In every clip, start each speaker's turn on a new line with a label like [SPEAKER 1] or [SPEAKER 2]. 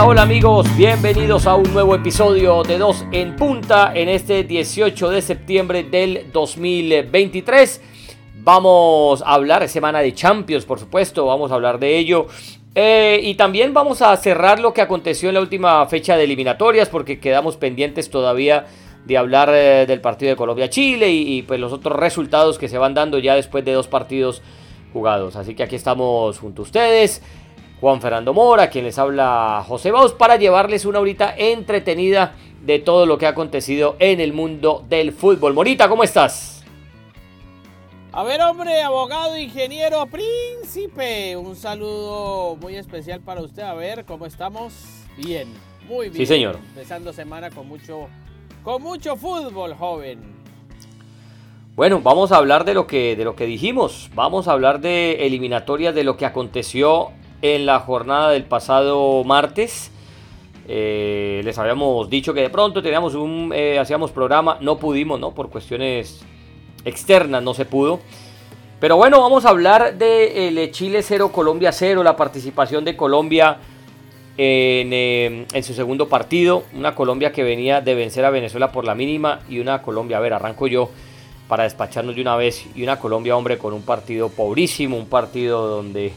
[SPEAKER 1] Hola, amigos, bienvenidos a un nuevo episodio de Dos en Punta en este 18 de septiembre del 2023. Vamos a hablar, de semana de Champions, por supuesto, vamos a hablar de ello. Eh, y también vamos a cerrar lo que aconteció en la última fecha de eliminatorias, porque quedamos pendientes todavía de hablar eh, del partido de Colombia-Chile y, y, pues los otros resultados que se van dando ya después de dos partidos jugados. Así que aquí estamos junto a ustedes. Juan Fernando Mora, quien les habla José Baus, para llevarles una horita entretenida de todo lo que ha acontecido en el mundo del fútbol. Morita, ¿cómo estás?
[SPEAKER 2] A ver, hombre, abogado, ingeniero, príncipe, un saludo muy especial para usted. A ver, ¿cómo estamos? Bien, muy bien.
[SPEAKER 1] Sí, señor.
[SPEAKER 2] Empezando semana con mucho, con mucho fútbol, joven.
[SPEAKER 1] Bueno, vamos a hablar de lo que, de lo que dijimos. Vamos a hablar de eliminatorias, de lo que aconteció en la jornada del pasado martes. Eh, les habíamos dicho que de pronto teníamos un, eh, hacíamos programa, no pudimos, ¿no? Por cuestiones externas no se pudo. Pero bueno, vamos a hablar de el Chile 0, Colombia 0, la participación de Colombia en, eh, en, su segundo partido. Una Colombia que venía de vencer a Venezuela por la mínima y una Colombia, a ver, arranco yo para despacharnos de una vez. Y una Colombia, hombre, con un partido pobrísimo, un partido donde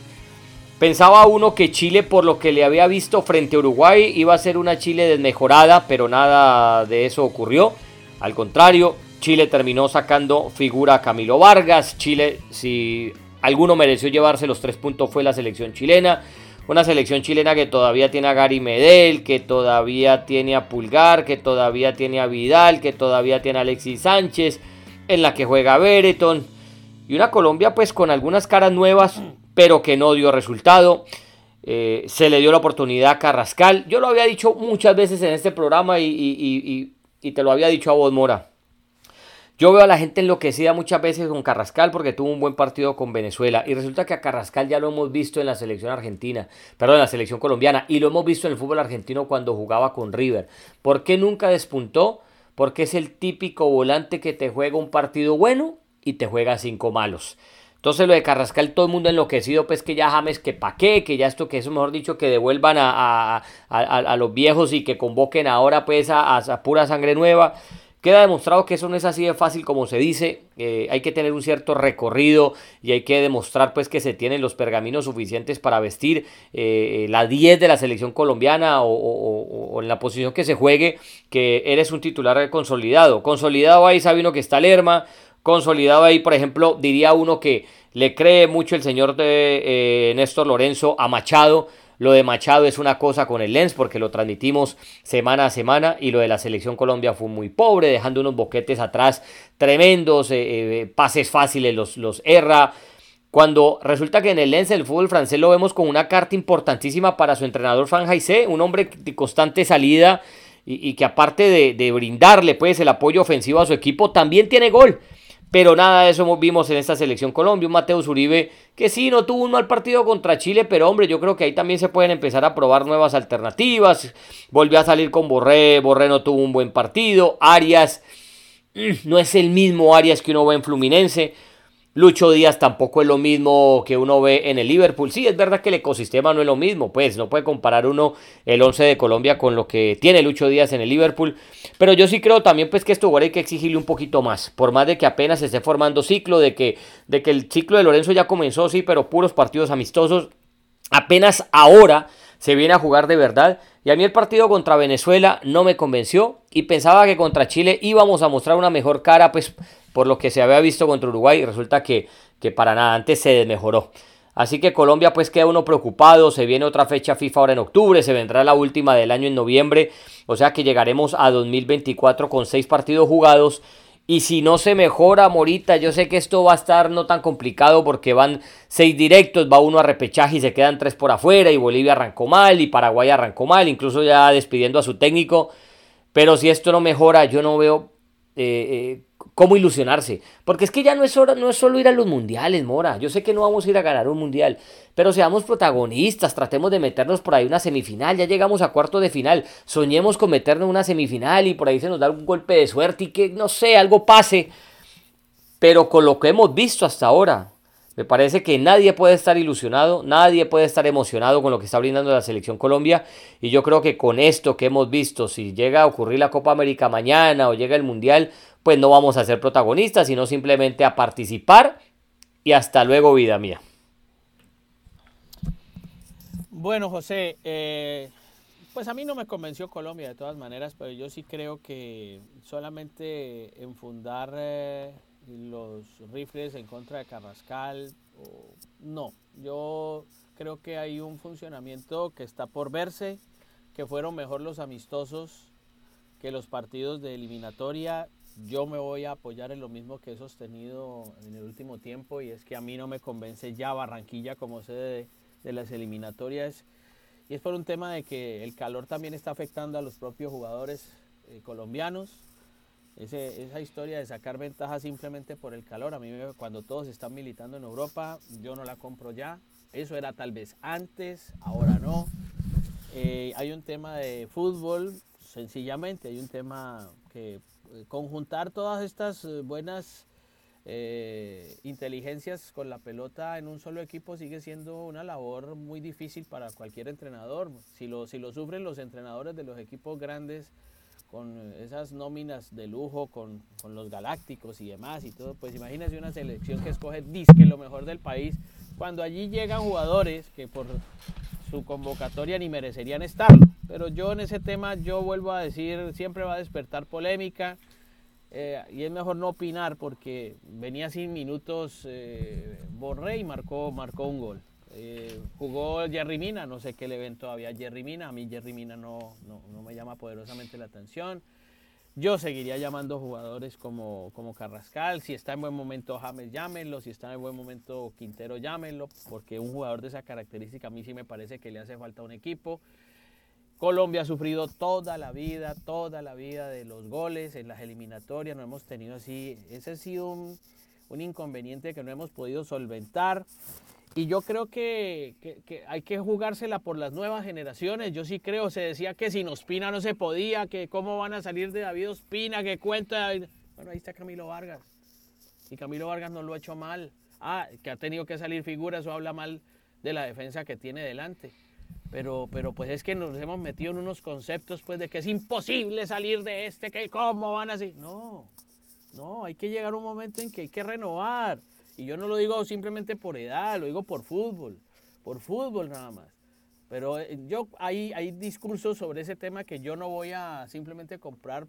[SPEAKER 1] Pensaba uno que Chile, por lo que le había visto frente a Uruguay, iba a ser una Chile desmejorada, pero nada de eso ocurrió. Al contrario, Chile terminó sacando figura a Camilo Vargas. Chile, si alguno mereció llevarse los tres puntos, fue la selección chilena. Una selección chilena que todavía tiene a Gary Medel, que todavía tiene a Pulgar, que todavía tiene a Vidal, que todavía tiene a Alexis Sánchez, en la que juega Bereton. Y una Colombia pues con algunas caras nuevas, pero que no dio resultado. Eh, se le dio la oportunidad a Carrascal. Yo lo había dicho muchas veces en este programa y, y, y, te lo había dicho a vos, Mora. Yo veo a la gente enloquecida muchas veces con Carrascal porque tuvo un buen partido con Venezuela. Y resulta que a Carrascal ya lo hemos visto en la selección argentina, perdón, en la selección colombiana. Y lo hemos visto en el fútbol argentino cuando jugaba con River. ¿Por qué nunca despuntó? Porque es el típico volante que te juega un partido bueno y te juega cinco malos. Entonces lo de Carrascal, todo el mundo enloquecido, pues que ya James, que pa' qué, que ya esto, que eso mejor dicho, que devuelvan a, a, a, a los viejos y que convoquen ahora pues a, pura sangre nueva. Queda demostrado que eso no es así de fácil como se dice, eh, hay que tener un cierto recorrido y hay que demostrar pues que se tienen los pergaminos suficientes para vestir eh, la 10 de la selección colombiana o, o, o, en la posición que se juegue, que eres un titular consolidado. Consolidado ahí sabe uno que está Lerma, consolidado ahí, por ejemplo, diría uno que le cree mucho el señor de eh, Néstor Lorenzo a Machado. Lo de Machado es una cosa con el Lens porque lo transmitimos semana a semana y lo de la selección Colombia fue muy pobre, dejando unos boquetes atrás tremendos, eh, eh, pases fáciles los, los erra. Cuando resulta que en el Lens el fútbol francés lo vemos con una carta importantísima para su entrenador Fan Haise, un hombre de constante salida y, y que aparte de, de, brindarle pues el apoyo ofensivo a su equipo, también tiene gol. Pero nada de eso vimos en esta selección Colombia. Un Mateo Uribe que sí, no tuvo un mal partido contra Chile, pero hombre, yo creo que ahí también se pueden empezar a probar nuevas alternativas. Volvió a salir con Borré, Borré no tuvo un buen partido. Arias mm, no es el mismo Arias que uno ve en Fluminense. Lucho Díaz tampoco es lo mismo que uno ve en el Liverpool. Sí, es verdad que el ecosistema no es lo mismo, pues no puede comparar uno el 11 de Colombia con lo que tiene Lucho Díaz en el Liverpool. Pero yo sí creo también pues que esto hay que exigirle un poquito más, por más de que apenas se esté formando ciclo, de que, de que el ciclo de Lorenzo ya comenzó, sí, pero puros partidos amistosos. Apenas ahora se viene a jugar de verdad. Y a mí el partido contra Venezuela no me convenció y pensaba que contra Chile íbamos a mostrar una mejor cara, pues por lo que se había visto contra Uruguay resulta que, que para nada antes se desmejoró. Así que Colombia pues queda uno preocupado, se viene otra fecha FIFA ahora en octubre, se vendrá la última del año en noviembre, o sea que llegaremos a 2024 con seis partidos jugados y si no se mejora Morita, yo sé que esto va a estar no tan complicado porque van seis directos, va uno a repechaje y se quedan tres por afuera y Bolivia arrancó mal y Paraguay arrancó mal, incluso ya despidiendo a su técnico, pero si esto no mejora yo no veo... Eh, eh, cómo ilusionarse. Porque es que ya no es, hora, no es solo ir a los mundiales, Mora. Yo sé que no vamos a ir a ganar un mundial, pero seamos protagonistas, tratemos de meternos por ahí una semifinal. Ya llegamos a cuarto de final, soñemos con meternos una semifinal y por ahí se nos da un golpe de suerte y que, no sé, algo pase. Pero con lo que hemos visto hasta ahora, Me parece que nadie puede estar ilusionado, nadie puede estar emocionado con lo que está brindando la selección Colombia. Y yo creo que con esto que hemos visto, si llega a ocurrir la Copa América mañana o llega el Mundial, pues no vamos a ser protagonistas, sino simplemente a participar. Y hasta luego, vida mía.
[SPEAKER 2] Bueno, José, eh, pues a mí no me convenció Colombia de todas maneras, pero yo sí creo que solamente enfundar eh, los rifles en contra de Carrascal, no, yo creo que hay un funcionamiento que está por verse, que fueron mejor los amistosos que los partidos de eliminatoria. Yo me voy a apoyar en lo mismo que he sostenido en el último tiempo y es que a mí no me convence ya Barranquilla como sede de las eliminatorias y es por un tema de que el calor también está afectando a los propios jugadores eh, colombianos. Esa historia de sacar ventaja simplemente por el calor, a mí cuando todos están militando en Europa, yo no la compro ya. Eso era tal vez antes, ahora no. Eh, hay un tema de fútbol, sencillamente, hay un tema que eh, conjuntar todas estas buenas eh, inteligencias con la pelota en un solo equipo sigue siendo una labor muy difícil para cualquier entrenador. Si lo, si lo sufren los entrenadores de los equipos grandes con esas nóminas de lujo, con, los galácticos y demás y todo, pues imagínense una selección que escoge disque lo mejor del país, cuando allí llegan jugadores que por su convocatoria ni merecerían estarlo. Pero yo en ese tema, yo vuelvo a decir, siempre va a despertar polémica. Eh, y es mejor no opinar porque venía sin minutos eh, Borré y marcó, marcó un gol. Eh, jugó Jerry Mina, no sé qué le ven todavía Jerry Mina, a mí Jerry Mina no, no, me llama poderosamente la atención. Yo seguiría llamando jugadores como, como Carrascal, si está en buen momento James llámenlo, si está en buen momento Quintero llámenlo, porque un jugador de esa característica a mí sí me parece que le hace falta un equipo. Colombia ha sufrido toda la vida, toda la vida de los goles en las eliminatorias, no hemos tenido así, ese ha sido un, inconveniente que no hemos podido solventar. Y yo creo que, hay que jugársela por las nuevas generaciones. Yo sí creo, se decía que sin Ospina no se podía, que cómo van a salir de David Ospina, que cuenta. Bueno, ahí está Camilo Vargas. Y Camilo Vargas no lo ha hecho mal. Ah, que ha tenido que salir figura, eso habla mal de la defensa que tiene delante. Pero, pero pues es que nos hemos metido en unos conceptos pues de que es imposible salir de este, que cómo van así. No, no, hay que llegar a un momento en que hay que renovar. Y yo no lo digo simplemente por edad, lo digo por fútbol, por fútbol nada más. Pero eh, yo hay, hay discursos sobre ese tema que yo no voy a simplemente comprar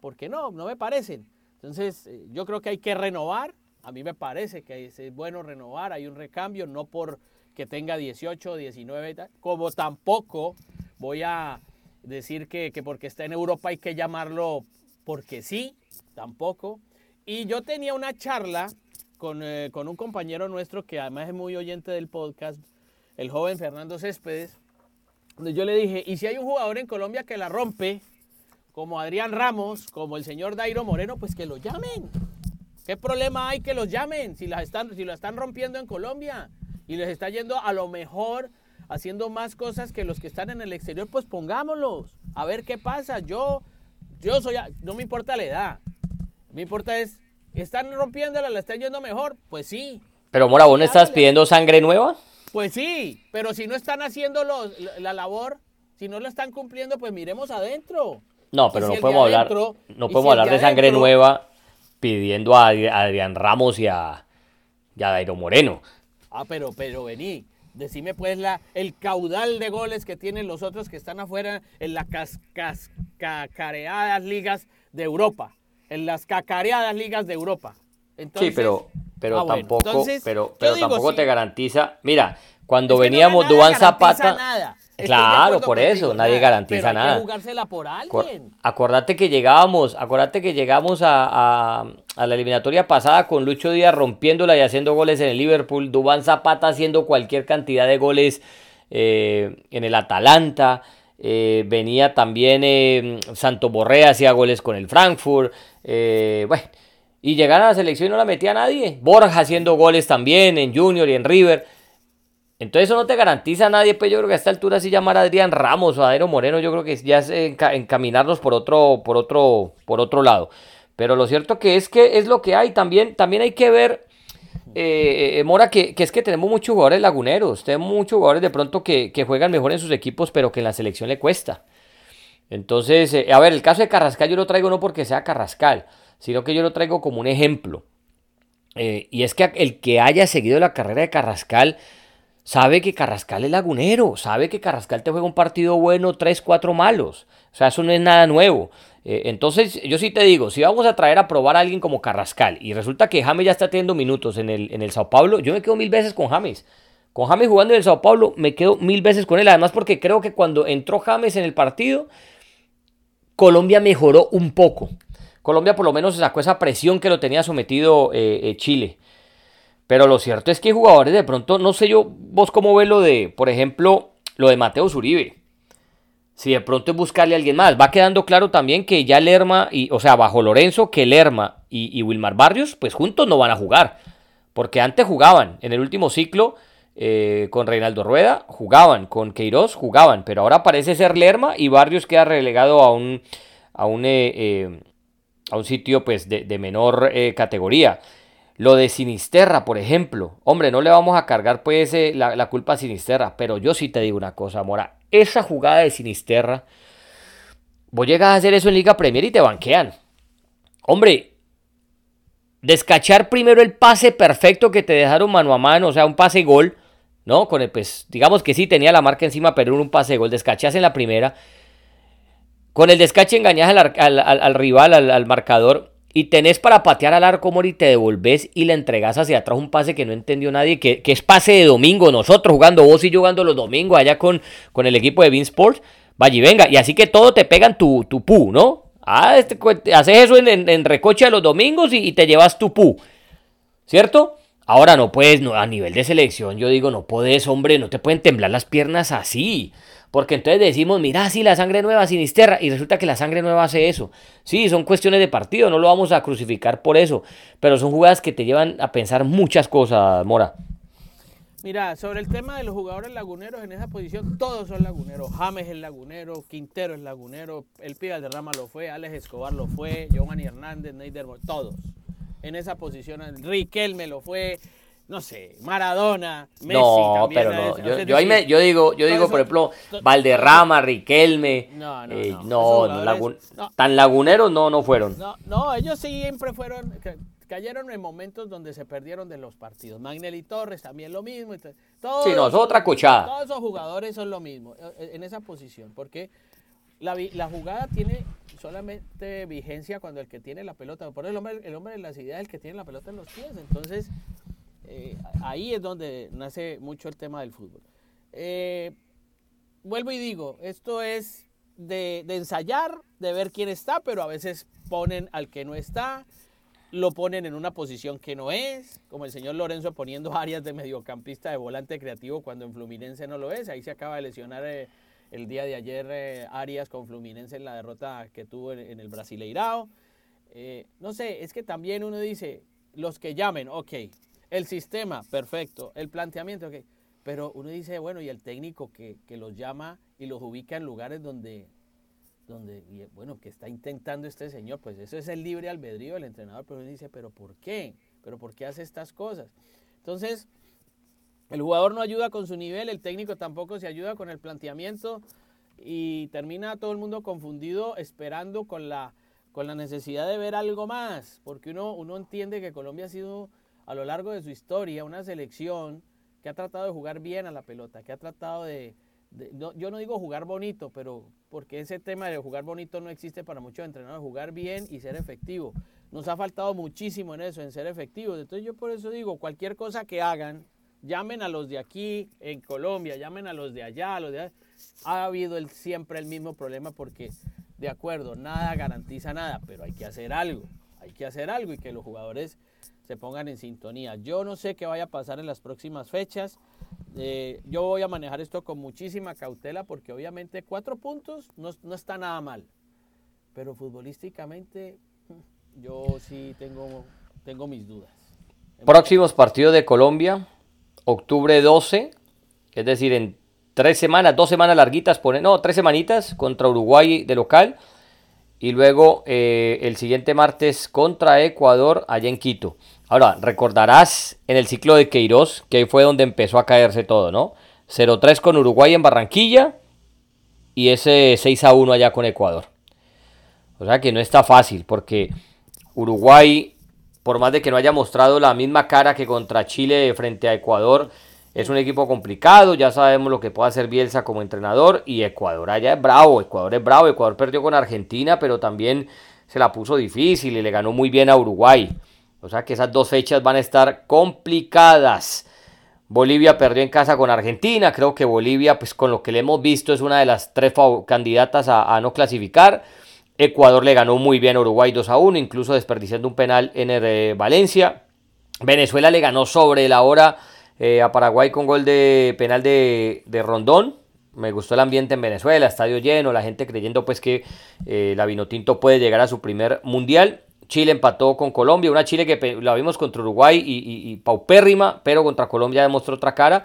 [SPEAKER 2] porque no, no me parecen. Entonces, eh, yo creo que hay que renovar. A mí me parece que es bueno renovar, hay un recambio, no por que tenga 18, 19, como tampoco voy a decir que, porque está en Europa hay que llamarlo porque sí, tampoco. Y yo tenía una charla con, eh, con, un compañero nuestro que además es muy oyente del podcast, el joven Fernando Céspedes, donde yo le dije, y si hay un jugador en Colombia que la rompe, como Adrián Ramos, como el señor Dairo Moreno, pues que lo llamen. ¿Qué problema hay que los llamen si, las están, si están rompiendo en Colombia? y les está yendo a lo mejor haciendo más cosas que los que están en el exterior, pues pongámoslos, a ver qué pasa. Yo, yo soy, no me importa la edad, me importa es, ¿están rompiéndola, la están yendo mejor? Pues sí.
[SPEAKER 1] Pero Mora, ¿vos no estás pidiendo sangre nueva?
[SPEAKER 2] Pues sí, pero si no están haciendo la, labor, si no la están cumpliendo, pues miremos adentro.
[SPEAKER 1] No, pero no podemos hablar, no podemos hablar de, sangre nueva pidiendo a Adrián Ramos y a, y a Dairo Moreno.
[SPEAKER 2] Ah, pero, pero vení, decime pues la, el caudal de goles que tienen los otros que están afuera en las cacareadas ligas de Europa. En las cacareadas ligas de Europa.
[SPEAKER 1] sí, pero, pero ah, tampoco, pero, pero tampoco te garantiza. Mira, cuando veníamos Duan Zapata.
[SPEAKER 2] Nada.
[SPEAKER 1] Claro, por eso, nadie garantiza
[SPEAKER 2] pero
[SPEAKER 1] hay
[SPEAKER 2] Que jugársela por alguien.
[SPEAKER 1] Acordate que llegábamos, acordate que llegamos a, la eliminatoria pasada con Lucho Díaz rompiéndola y haciendo goles en el Liverpool, Dubán Zapata haciendo cualquier cantidad de goles eh, en el Atalanta. Eh, venía también eh, Santo Borrea, hacía goles con el Frankfurt. bueno, y llegar a la selección y no la metía nadie. Borja haciendo goles también en Junior y en River. Entonces eso no te garantiza a nadie, pues yo creo que a esta altura sí llamar a Adrián Ramos o a Adero Moreno, yo creo que ya es encaminarnos por otro, por otro, por otro lado. Pero lo cierto que es que es lo que hay. También, también hay que ver eh, Mora, que, es que tenemos muchos jugadores laguneros, tenemos muchos jugadores de pronto que, juegan mejor en sus equipos, pero que en la selección le cuesta. Entonces, a ver, el caso de Carrascal yo lo traigo no porque sea Carrascal, sino que yo lo traigo como un ejemplo. y es que el que haya seguido la carrera de Carrascal sabe que Carrascal es lagunero, sabe que Carrascal te juega un partido bueno, tres, cuatro malos. O sea, eso no es nada nuevo. Eh, entonces, yo sí te digo, si vamos a traer a probar a alguien como Carrascal y resulta que James ya está teniendo minutos en el, en el Sao Paulo, yo me quedo mil veces con James. Con James jugando en el Sao Paulo, me quedo mil veces con él. Además, porque creo que cuando entró James en el partido, Colombia mejoró un poco. Colombia por lo menos sacó esa presión que lo tenía sometido eh, eh, Chile. Pero lo cierto es que jugadores de pronto, no sé yo, vos cómo ves lo de, por ejemplo, lo de Mateo Zuribe. Si de pronto es buscarle a alguien más. Va quedando claro también que ya Lerma, y, o sea, bajo Lorenzo, que Lerma y, Wilmar Barrios, pues juntos no van a jugar. Porque antes jugaban, en el último ciclo, eh, con Reinaldo Rueda, jugaban, con Queiroz jugaban, pero ahora parece ser Lerma y Barrios queda relegado a un, a un, eh, eh, a un sitio pues, de, de menor categoría. Lo de Sinisterra, por ejemplo. Hombre, no le vamos a cargar pues eh, la, culpa a Sinisterra. Pero yo sí te digo una cosa, Mora. Esa jugada de Sinisterra. Vos llegas a hacer eso en Liga Premier y te banquean. Hombre, descachar primero el pase perfecto que te dejaron mano a mano. O sea, un pase gol. ¿No? Con el, pues, digamos que sí tenía la marca encima, pero un pase gol. Descachas en la primera. Con el descache engañas al, rival, al marcador y tenés para patear al arco, Mori, te devolvés y le entregas hacia atrás un pase que no entendió nadie, que, es pase de domingo, nosotros jugando, vos y yo jugando los domingos allá con, con el equipo de Bean Sports, vaya y venga, y así que todo te pegan tu, tu pu, ¿no? Ah, este, haces eso en, en, recoche los domingos y, te llevas tu pu, ¿cierto? Ahora no puedes, a nivel de selección, yo digo, no puedes, hombre, no te pueden temblar las piernas así. Porque entonces decimos, mira, sí, la sangre nueva sinisterra, y resulta que la sangre nueva hace eso. Sí, son cuestiones de partido, no lo vamos a crucificar por eso, pero son jugadas que te llevan a pensar muchas cosas, Mora.
[SPEAKER 2] Mira, sobre el tema de los jugadores laguneros en esa posición, todos son laguneros. James es lagunero, Quintero es lagunero, el Pío de Rama lo fue, Alex Escobar lo fue, Giovanni Hernández, Neider, todos. En esa posición, Riquelme lo fue, no sé, Maradona, Messi
[SPEAKER 1] no, pero no. Yo, yo, ahí me, yo digo, yo digo, por ejemplo, Valderrama, Riquelme. No, no, eh, no, no, tan laguneros no, no fueron.
[SPEAKER 2] No, no, ellos siempre fueron, cayeron en momentos donde se perdieron de los partidos. Magnelli Torres también lo mismo. Todos,
[SPEAKER 1] sí, no, es otra cochada.
[SPEAKER 2] Todos esos jugadores son lo mismo eh, eh, en esa posición, porque la, la jugada tiene solamente vigencia cuando el que tiene la pelota, por el hombre, el hombre de las ideas es el que tiene la pelota en los pies, entonces eh, ahí es donde nace mucho el tema del fútbol. Eh, vuelvo y digo, esto es de, ensayar, de ver quién está, pero a veces ponen al que no está, lo ponen en una posición que no es, como el señor Lorenzo poniendo áreas de mediocampista de volante creativo cuando en Fluminense no lo es. Ahí se acaba de lesionar eh, el día de ayer Arias con Fluminense en la derrota que tuvo en, el Brasileirao. no sé, es que también uno dice, los que llamen, ok, el sistema, perfecto. El planteamiento, ok. Pero uno dice, bueno, y el técnico que, los llama y los ubica en lugares donde, donde, bueno, que está intentando este señor, pues eso es el libre albedrío del entrenador, pero uno dice, pero ¿por qué? ¿Pero por qué hace estas cosas? Entonces, el jugador no ayuda con su nivel, el técnico tampoco se ayuda con el planteamiento y termina todo el mundo confundido esperando con la, con la necesidad de ver algo más, porque uno, uno entiende que Colombia ha sido a lo largo de su historia una selección que ha tratado de jugar bien a la pelota, que ha tratado de, yo no digo jugar bonito, pero porque ese tema de jugar bonito no existe para muchos entrenadores, jugar bien y ser efectivo. Nos ha faltado muchísimo en eso, en ser efectivos. Entonces yo por eso digo, cualquier cosa que hagan, llamen a los de aquí en Colombia, llamen a los de allá, a los de allá. Ha habido siempre el mismo problema porque, de acuerdo, nada garantiza nada, pero hay que hacer algo, hay que hacer algo y que los jugadores se pongan en sintonía. Yo no sé qué vaya a pasar en las próximas fechas. Eh, yo voy a manejar esto con muchísima cautela porque obviamente cuatro puntos no, no está nada mal. Pero futbolísticamente yo sí tengo, tengo mis dudas.
[SPEAKER 1] Próximos partidos de Colombia, octubre 12, es decir, en tres semanas, dos semanas larguitas, pone, no, tres semanitas contra Uruguay de local y luego eh, el siguiente martes contra Ecuador allá en Quito. Ahora, recordarás en el ciclo de Queiroz, que ahí fue donde empezó a caerse todo, ¿no? 0-3 con Uruguay en Barranquilla y ese 6-1 allá con Ecuador. O sea que no está fácil, porque Uruguay, por más de que no haya mostrado la misma cara que contra Chile frente a Ecuador, es un equipo complicado, ya sabemos lo que puede hacer Bielsa como entrenador y Ecuador allá es bravo, Ecuador es bravo, Ecuador perdió con Argentina, pero también se la puso difícil y le ganó muy bien a Uruguay. O sea que esas dos fechas van a estar complicadas. Bolivia perdió en casa con Argentina, creo que Bolivia, pues con lo que le hemos visto, es una de las tres candidatas a, no clasificar. Ecuador le ganó muy bien a Uruguay 2 a 1, incluso desperdiciando un penal en el, eh, Valencia. Venezuela le ganó sobre la hora eh, a Paraguay con gol de penal de, Rondón. Me gustó el ambiente en Venezuela, estadio lleno, la gente creyendo pues que eh, la Vinotinto puede llegar a su primer mundial. Chile empató con Colombia, una Chile que la vimos contra Uruguay y, paupérrima, pero contra Colombia demostró otra cara.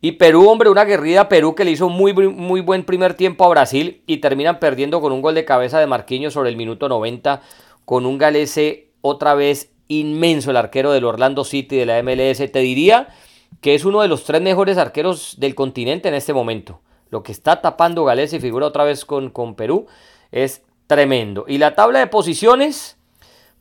[SPEAKER 1] Y Perú, hombre, una guerrida Perú que le hizo muy, muy buen primer tiempo a Brasil y terminan perdiendo con un gol de cabeza de Marquinhos sobre el minuto 90 con un galese otra vez inmenso, el arquero del Orlando City de la MLS. Te diría que es uno de los tres mejores arqueros del continente en este momento. Lo que está tapando Gales y figura otra vez con, con Perú es tremendo. Y la tabla de posiciones,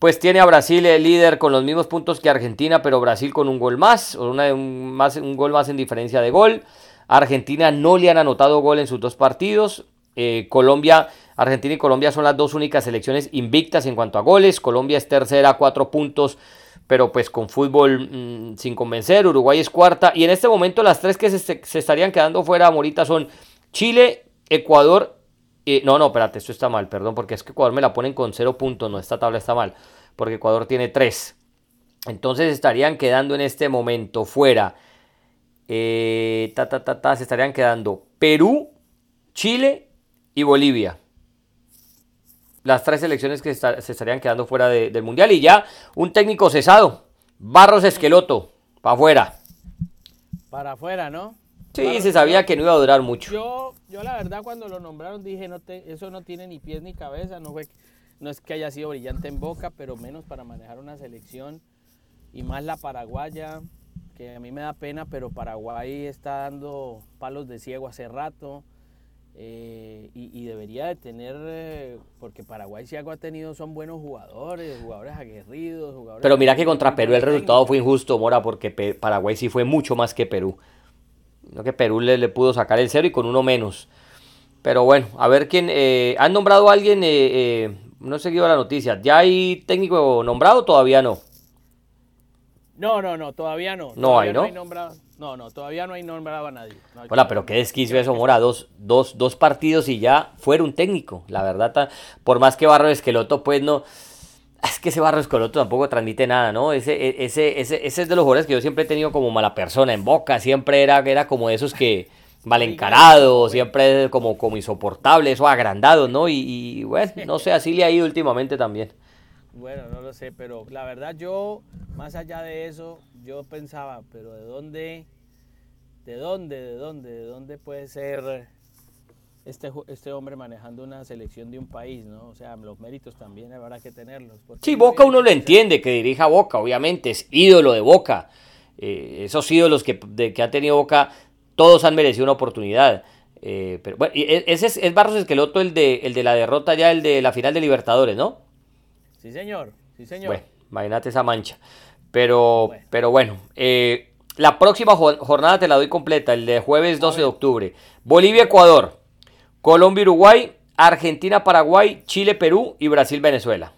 [SPEAKER 1] pues tiene a Brasil el líder con los mismos puntos que Argentina, pero Brasil con un gol más, una, un, más, un gol más en diferencia de gol. Argentina no le han anotado gol en sus dos partidos. Eh, Colombia, Argentina y Colombia son las dos únicas selecciones invictas en cuanto a goles. Colombia es tercera, cuatro puntos pero pues con fútbol mm, sin convencer. Uruguay es cuarta. Y en este momento las tres que se, estarían quedando fuera, Morita, son Chile, Ecuador. Y no, no, espérate, esto está mal, perdón, porque es que Ecuador me la ponen con cero puntos. No, esta tabla está mal, porque Ecuador tiene tres. Entonces estarían quedando en este momento fuera. Eh, ta, ta, ta, ta, se estarían quedando Perú, Chile y Bolivia las tres selecciones que se estarían quedando fuera del Mundial. Y ya un técnico cesado, Barros Esqueloto, para afuera.
[SPEAKER 2] Para afuera, ¿no?
[SPEAKER 1] Sí, se sabía que no iba a durar mucho.
[SPEAKER 2] Yo, yo la verdad cuando lo nombraron dije, no te, eso no tiene ni pies ni cabeza, no, fue, no es que haya sido brillante en boca, pero menos para manejar una selección. Y más la paraguaya, que a mí me da pena, pero Paraguay está dando palos de ciego hace rato. Eh, y, debería de tener, eh, porque Paraguay si algo ha tenido son buenos jugadores, jugadores aguerridos, jugadores...
[SPEAKER 1] Pero mira que contra Perú el resultado fue injusto, Mora, porque Paraguay sí fue mucho más que Perú. No que Perú le, le, pudo sacar el cero y con uno menos. Pero bueno, a ver quién... Eh, ¿Han nombrado a alguien? no he seguido la noticia. ¿Ya hay técnico nombrado? Todavía no.
[SPEAKER 2] No, no, no, todavía no.
[SPEAKER 1] No hay, ¿no?
[SPEAKER 2] No, no, todavía no hay nombrado a nadie.
[SPEAKER 1] Hola, pero qué desquicio eso, Mora. Dos, dos, dos partidos y ya fuera un técnico. La verdad, por más que Barro Esqueloto, pues no. Es que ese Barro Esqueloto tampoco transmite nada, ¿no? Ese, e, ese, ese, ese es de los jugadores que yo siempre he tenido como mala persona en boca. Siempre era, era como de esos que mal encarado, siempre como, como insoportable, eso agrandado, ¿no? Y, y bueno, no sé, así le ha ido últimamente también.
[SPEAKER 2] Bueno, no lo sé, pero la verdad yo, más allá de eso, yo pensaba, pero ¿de dónde, de dónde, de dónde, de dónde puede ser este, este hombre manejando una selección de un país, ¿no? O sea, los méritos también habrá que tenerlos.
[SPEAKER 1] Sí, Boca uno lo entiende, que dirija Boca, obviamente, es ídolo de Boca. Eh, esos ídolos que, de, que ha tenido Boca, todos han merecido una oportunidad. Eh, pero bueno, e, ese es, es Barros Esqueloto el de, el de la derrota ya, el de la final de Libertadores, ¿no?
[SPEAKER 2] Sí, señor. Sí, señor.
[SPEAKER 1] Bueno, imagínate esa mancha. Pero bueno, pero bueno eh, la próxima jornada te la doy completa, el de jueves 12 de octubre. Bolivia-Ecuador, Colombia-Uruguay, Argentina-Paraguay, Chile-Perú y Brasil-Venezuela.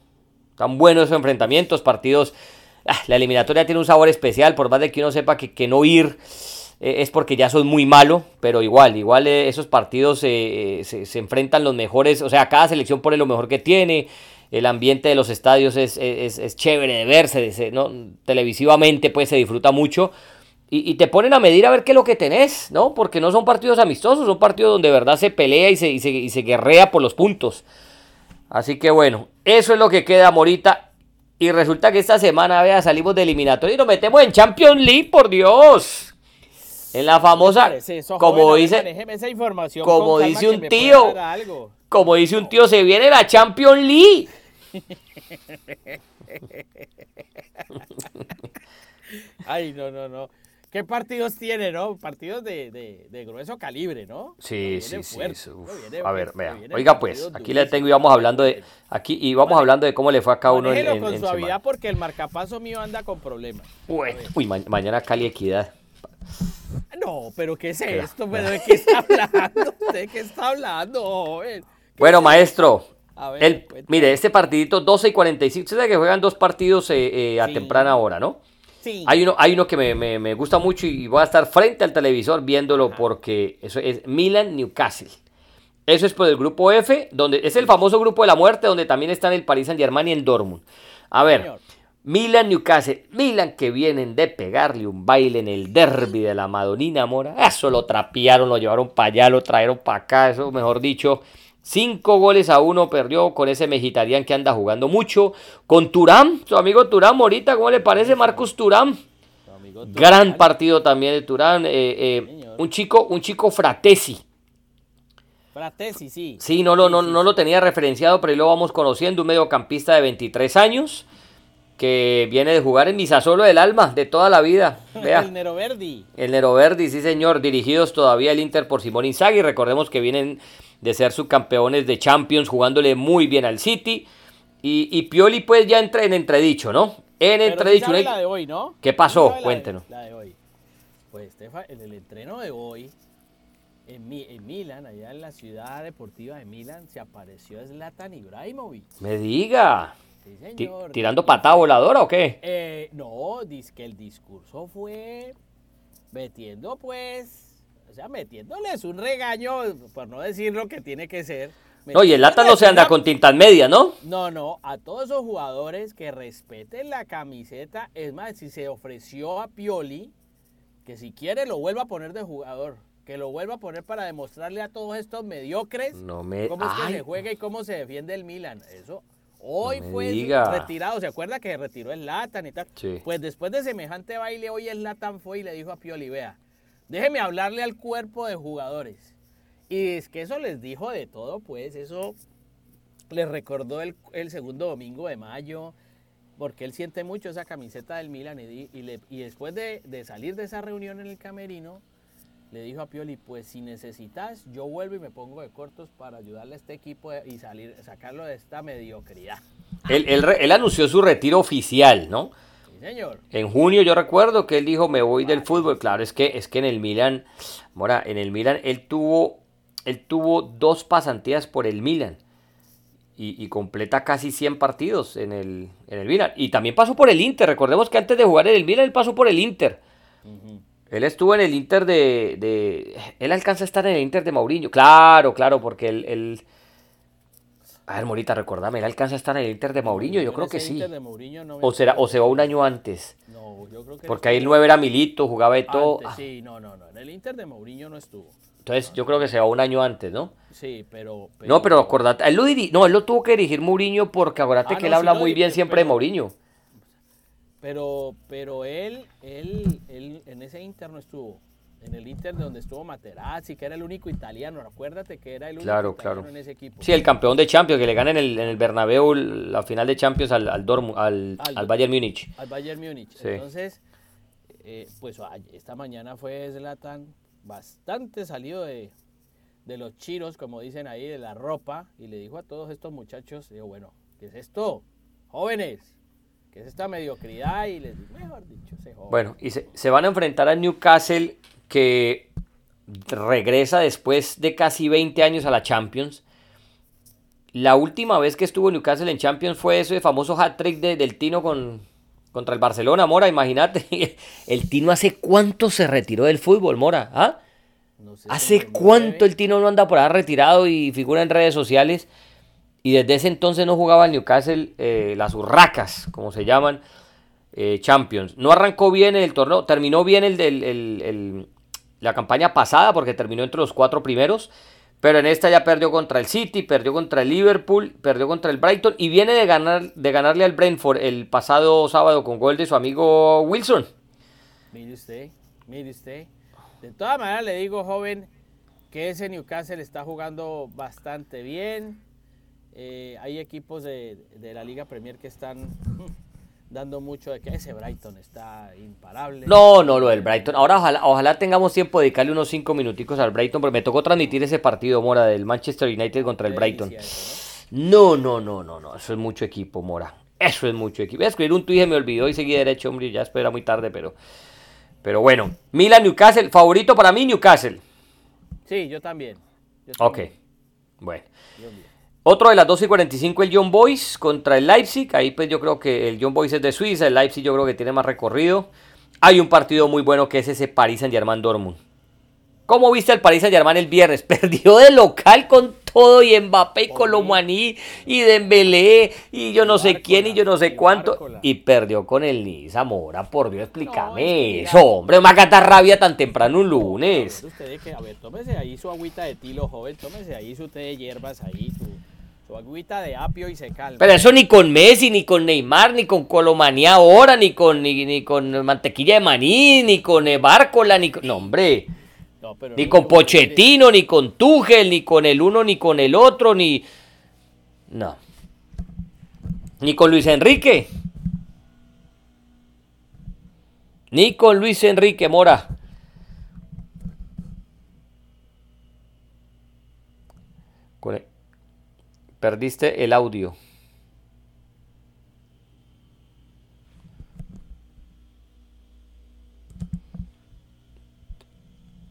[SPEAKER 1] Están buenos esos enfrentamientos, partidos. Ah, la eliminatoria tiene un sabor especial, por más de que uno sepa que, no ir eh, es porque ya son muy malo, pero igual, igual eh, esos partidos se, se, enfrentan los mejores, o sea, cada selección pone lo mejor que tiene, el ambiente de los estadios es, es, chévere de verse, ¿no? televisivamente pues se disfruta mucho. Y, te ponen a medir a ver qué es lo que tenés, ¿no? Porque no son partidos amistosos, son partidos donde de verdad se pelea y se, y se, y se guerrea por los puntos. Así que bueno, eso es lo que queda, Morita. Y resulta que esta semana, vea, salimos de eliminatorio y nos metemos en Champions League, por Dios. En la famosa, como dice,
[SPEAKER 2] esa información
[SPEAKER 1] como dice un tío, como dice un tío, se viene la Champions League.
[SPEAKER 2] Ay, no, no, no. ¿Qué partidos tiene, no? Partidos de, de, grueso calibre, ¿no?
[SPEAKER 1] Sí, sí, sí. a ver, vea. Oiga, pues, aquí le tengo y vamos hablando de aquí y vamos hablando de cómo le fue a cada uno
[SPEAKER 2] en, en, con suavidad porque el marcapaso mío anda con problemas.
[SPEAKER 1] uy, mañana Cali Equidad.
[SPEAKER 2] No, pero ¿qué es esto? ¿De qué está hablando? ¿De qué está hablando,
[SPEAKER 1] Bueno, maestro, el, mire, este partidito 12 y 45, usted sabe que juegan dos partidos eh, eh, a temprana hora, ¿no? Sí. Hay uno, hay uno que me, gusta mucho y voy a estar frente al televisor viéndolo porque eso es Milan-Newcastle. Eso es por el grupo F, donde es el famoso grupo de la muerte, donde también están el Paris Saint Germain y el Dortmund. A ver, Milan Newcastle, Milan que vienen de pegarle un baile en el derby de la Madonina Mora. Eso lo trapearon, lo llevaron para allá, lo trajeron para acá, eso mejor dicho. Cinco goles a uno perdió con ese Mejitarián que anda jugando mucho. Con Turán, su amigo Turán Morita, ¿cómo le parece Marcus Turán? Gran partido también de Turán. Eh, eh, un chico, un chico Fratesi.
[SPEAKER 2] Fratesi, sí.
[SPEAKER 1] Sí, no lo, no, no lo tenía referenciado, pero ahí lo vamos conociendo. Un mediocampista de 23 años que viene de jugar en Solo del Alma de toda la vida. Vea.
[SPEAKER 2] el Nero Verdi.
[SPEAKER 1] El Nero Verdi, sí señor, dirigidos todavía el Inter por Simón Inzaghi. Recordemos que vienen de ser subcampeones de Champions, jugándole muy bien al City. Y, Pioli pues ya entra en entredicho, ¿no? En entredicho.
[SPEAKER 2] la de hoy, ¿no?
[SPEAKER 1] ¿Qué pasó? Cuéntenos.
[SPEAKER 2] La de, hoy. Pues en el entreno de hoy, en, en Milán, allá en la ciudad deportiva de Milán, se apareció Zlatan Ibrahimovic.
[SPEAKER 1] Me diga. ¿Tirando patada voladora o qué?
[SPEAKER 2] Eh, no, dice que el discurso fue metiendo pues, o sea, metiéndoles un regaño, por no decir lo que tiene que ser.
[SPEAKER 1] No, y el Lata no se anda con tintas medias, ¿no?
[SPEAKER 2] No, no, a todos esos jugadores que respeten la camiseta, es más, si se ofreció a Pioli, que si quiere lo vuelva a poner de jugador que lo vuelva a poner para demostrarle a todos estos mediocres cómo es que se juega y cómo se defiende el Milan. Eso Hoy fue retirado, ¿se acuerda que retiró el Latan y tal? Pues después de semejante baile, hoy el Latan fue y le dijo a Pioli, vea, déjeme hablarle al cuerpo de jugadores. Y es que eso les dijo de todo, pues eso les recordó el, segundo domingo de mayo, porque él siente mucho esa camiseta del Milan y, y, después de, de salir de esa reunión en el camerino, le dijo a Pioli, pues si necesitas, yo vuelvo y me pongo de cortos para ayudarle a este equipo y salir, sacarlo de esta mediocridad.
[SPEAKER 1] Él, anunció su retiro oficial, ¿no?
[SPEAKER 2] Sí, señor.
[SPEAKER 1] En junio yo recuerdo que él dijo, me voy del fútbol. Claro, es que, es que en el Milan, Mora, en el Milan él tuvo, él tuvo dos pasantías por el Milan. Y, completa casi 100 partidos en el, en el Milan. Y también pasó por el Inter. Recordemos que antes de jugar en el Milan, él pasó por el Inter. Él estuvo en el Inter de, Él alcanza a estar en el Inter de Mourinho. Claro, claro, porque él... A ver, Morita, recordame, él alcanza a estar en el Inter de Mourinho, yo creo que sí. o, será, o se va un año antes. No, yo creo que Porque ahí el 9 era Milito, jugaba de todo.
[SPEAKER 2] Ah. Sí, no, no, no. En el Inter de Mourinho no estuvo.
[SPEAKER 1] Entonces, yo creo que se va un año antes, ¿no?
[SPEAKER 2] Sí, pero.
[SPEAKER 1] No, pero acordate. Él lo no, él lo tuvo que dirigir Mourinho porque acordate ah, que él habla muy bien siempre de Mourinho.
[SPEAKER 2] Pero, pero él, él, él en ese Inter no estuvo. En el Inter donde estuvo Materazzi, que era el único italiano. Acuérdate que era el único
[SPEAKER 1] claro, italiano en ese equipo. Sí, el campeón de Champions, que le gana en el, en el Bernabéu la final de Champions al, al, al, al, Bayern Múnich.
[SPEAKER 2] Al Bayern Múnich. Entonces, eh, pues esta mañana fue Zlatan bastante salido de, de los chiros, como dicen ahí, de la ropa, y le dijo a todos estos muchachos, digo, bueno, ¿qué es esto? Jóvenes, que es esta mediocridad y les mejor dicho, se
[SPEAKER 1] Bueno, y se, van a enfrentar a Newcastle que regresa después de casi 20 años a la Champions. La última vez que estuvo Newcastle en Champions fue ese famoso hat-trick del Tino con, contra el Barcelona, Mora, imagínate. El Tino hace cuánto se retiró del fútbol, Mora, ¿ah? ¿Hace cuánto el Tino no anda por ahí retirado y figura en redes sociales? Y desde ese entonces no jugaba el Newcastle eh, las Urracas, como se llaman, eh, Champions. No arrancó bien el torneo, terminó bien el, la campaña pasada porque terminó entre los cuatro primeros. Pero en esta ya perdió contra el City, perdió contra el Liverpool, perdió contra el Brighton y viene de, ganar, de ganarle al Brentford el pasado sábado con gol de su amigo Wilson.
[SPEAKER 2] Mire usted, mire usted. De todas maneras le digo, joven, que ese Newcastle está jugando bastante bien. Eh, hay equipos de, de, la Liga Premier que están dando mucho de que ese Brighton está imparable.
[SPEAKER 1] No, no, lo del Brighton. Ahora ojalá, ojalá tengamos tiempo de dedicarle unos cinco minuticos al Brighton, porque me tocó transmitir ese partido, Mora, del Manchester United contra el Brighton. No, no, no, no, no, eso es mucho equipo, Mora. Eso es mucho equipo. Voy a escribir un tuit y me olvidó y seguí derecho, hombre, ya espera muy tarde, pero... Pero bueno, Milan Newcastle, favorito para mí Newcastle.
[SPEAKER 2] Sí, yo también.
[SPEAKER 1] Ok, bueno. Otro de las 12 y 45, el John Boys contra el Leipzig. Ahí pues yo creo que el John Boys es de Suiza, el Leipzig yo creo que tiene más recorrido. Hay un partido muy bueno que es ese Paris Saint-Germain Dortmund. ¿Cómo viste al Paris Saint-Germain el viernes? Perdió de local con todo y Mbappé y Colomani y Dembélé y yo no sé quién y yo no sé cuánto y perdió con el Niza Mora, por Dios, explícame eso, hombre, me va rabia tan temprano un lunes.
[SPEAKER 2] Que, a ver, tómese ahí su agüita de tilo, joven, tómese ahí su té de hierbas ahí, su, agüita de apio y se calma.
[SPEAKER 1] Pero eso ni con Messi, ni con Neymar, ni con Colomanía ahora, ni con, ni, con mantequilla de maní, ni con Bárcola, ni con... No, hombre ni con Pochettino, ni con Tuchel, ni con el uno, ni con el otro, ni... No. Ni con Luis Enrique. Ni con Luis Enrique Mora. Perdiste el audio.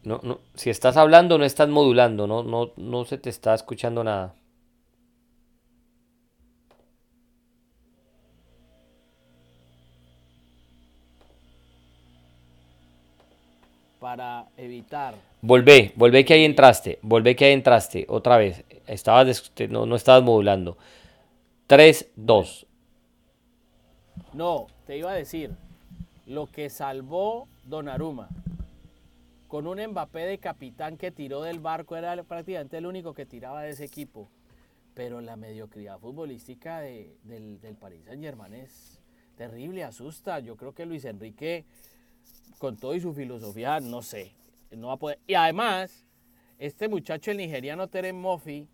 [SPEAKER 1] No, no, si estás hablando no estás modulando, no, no, no se te está escuchando nada.
[SPEAKER 2] Para evitar.
[SPEAKER 1] Volvé, volvé que ahí entraste, volvé que ahí entraste, otra vez. Estabas, no, no estabas modulando. 3, 2.
[SPEAKER 2] No, te iba a decir, lo que salvó Don Aruma con un Mbappé de capitán que tiró del barco, era prácticamente el único que tiraba de ese equipo. Pero la mediocridad futbolística del, del Paris Saint Germain es terrible, asusta. Yo creo que Luis Enrique, con todo y su filosofía, no sé, no va a poder. Y además, este muchacho, el nigeriano Teren Moffi,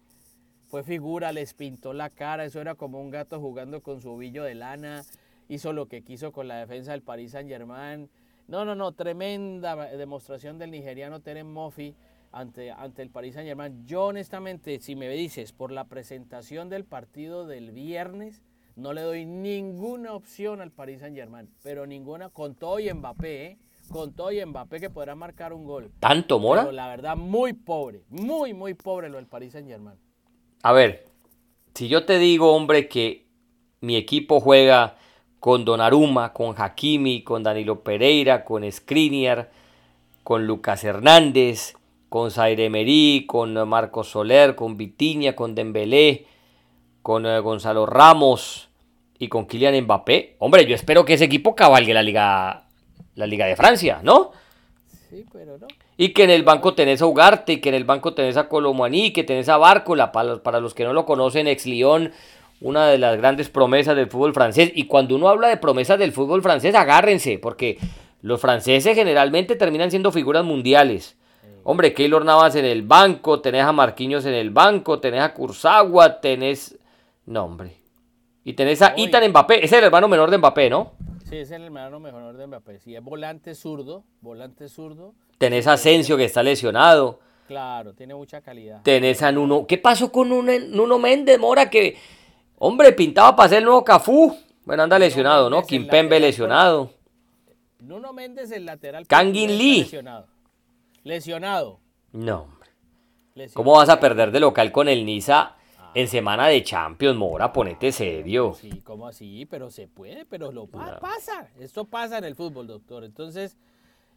[SPEAKER 2] fue figura, les pintó la cara, eso era como un gato jugando con su ovillo de lana, hizo lo que quiso con la defensa del Paris Saint Germain no, no, no, tremenda demostración del nigeriano Teren Moffi ante, ante el Paris Saint Germain. Yo honestamente, si me dices por la presentación del partido del viernes, no le doy ninguna opción al Paris Saint Germain, pero ninguna con todo y Mbappé, ¿eh? con todo y Mbappé que podrá marcar un gol.
[SPEAKER 1] ¿Tanto, Mora?
[SPEAKER 2] Pero la verdad, muy pobre, muy, muy pobre lo del Paris Saint Germain.
[SPEAKER 1] A ver, si yo te digo, hombre, que mi equipo juega con Donnarumma, con Hakimi, con Danilo Pereira, con Skriniar, con Lucas Hernández, con Zaire Emery, con Marcos Soler, con Vitiña, con Dembélé, con eh, Gonzalo Ramos y con Kylian Mbappé. Hombre, yo espero que ese equipo cabalgue la Liga, la Liga de Francia, ¿no?
[SPEAKER 2] Sí, pero no.
[SPEAKER 1] Y que en el banco tenés a Ugarte, y que en el banco tenés a Colomaní, que tenés a Bárcola, para los, para los que no lo conocen, ex Lyon, una de las grandes promesas del fútbol francés. Y cuando uno habla de promesas del fútbol francés, agárrense, porque los franceses generalmente terminan siendo figuras mundiales. Hombre, Keylor Navas en el banco, tenés a Marquinhos en el banco, tenés a Kurzawa, tenés... No, hombre. Y tenés a Itan Mbappé, ese es el hermano menor de Mbappé, ¿no?
[SPEAKER 2] Sí, es el hermano menor de Mbappé. Si es volante zurdo, volante zurdo.
[SPEAKER 1] Tenés a Asensio que está lesionado.
[SPEAKER 2] Claro, tiene mucha calidad.
[SPEAKER 1] Tenés a Nuno. ¿Qué pasó con Nuno Méndez, Mora? Que Hombre, pintaba para ser el nuevo Cafú. Bueno, anda lesionado, ¿no? Kimpembe lesionado.
[SPEAKER 2] Nuno Méndez, el lateral.
[SPEAKER 1] Kangin Lee.
[SPEAKER 2] Lesionado. Lesionado.
[SPEAKER 1] No, hombre. ¿Cómo vas a perder de local con el Niza. En semana de Champions, Mora? Ponete serio.
[SPEAKER 2] Sí, ¿cómo así? Pero se puede, pero lo pasa. Esto pasa en el fútbol, doctor. Entonces,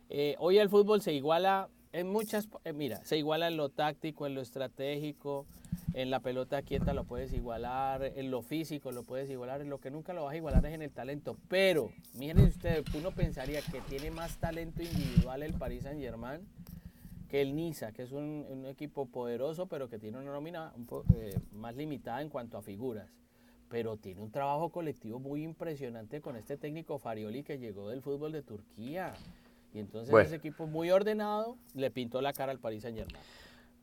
[SPEAKER 2] eh, hoy el fútbol se iguala en muchas. Eh, mira, se iguala en lo táctico, en lo estratégico en la pelota quieta lo puedes igualar, en lo físico lo puedes igualar, en lo que nunca lo vas a igualar es en el talento. Pero, miren ustedes, uno pensaría que tiene más talento individual el Paris Saint Germain que el Niza, que es un, equipo poderoso, pero que tiene una nómina un eh, más limitada en cuanto a figuras. Pero tiene un trabajo colectivo muy impresionante con este técnico Farioli que llegó del fútbol de Turquía. Y entonces ese equipo muy ordenado le pintó la cara al Paris Saint Germain.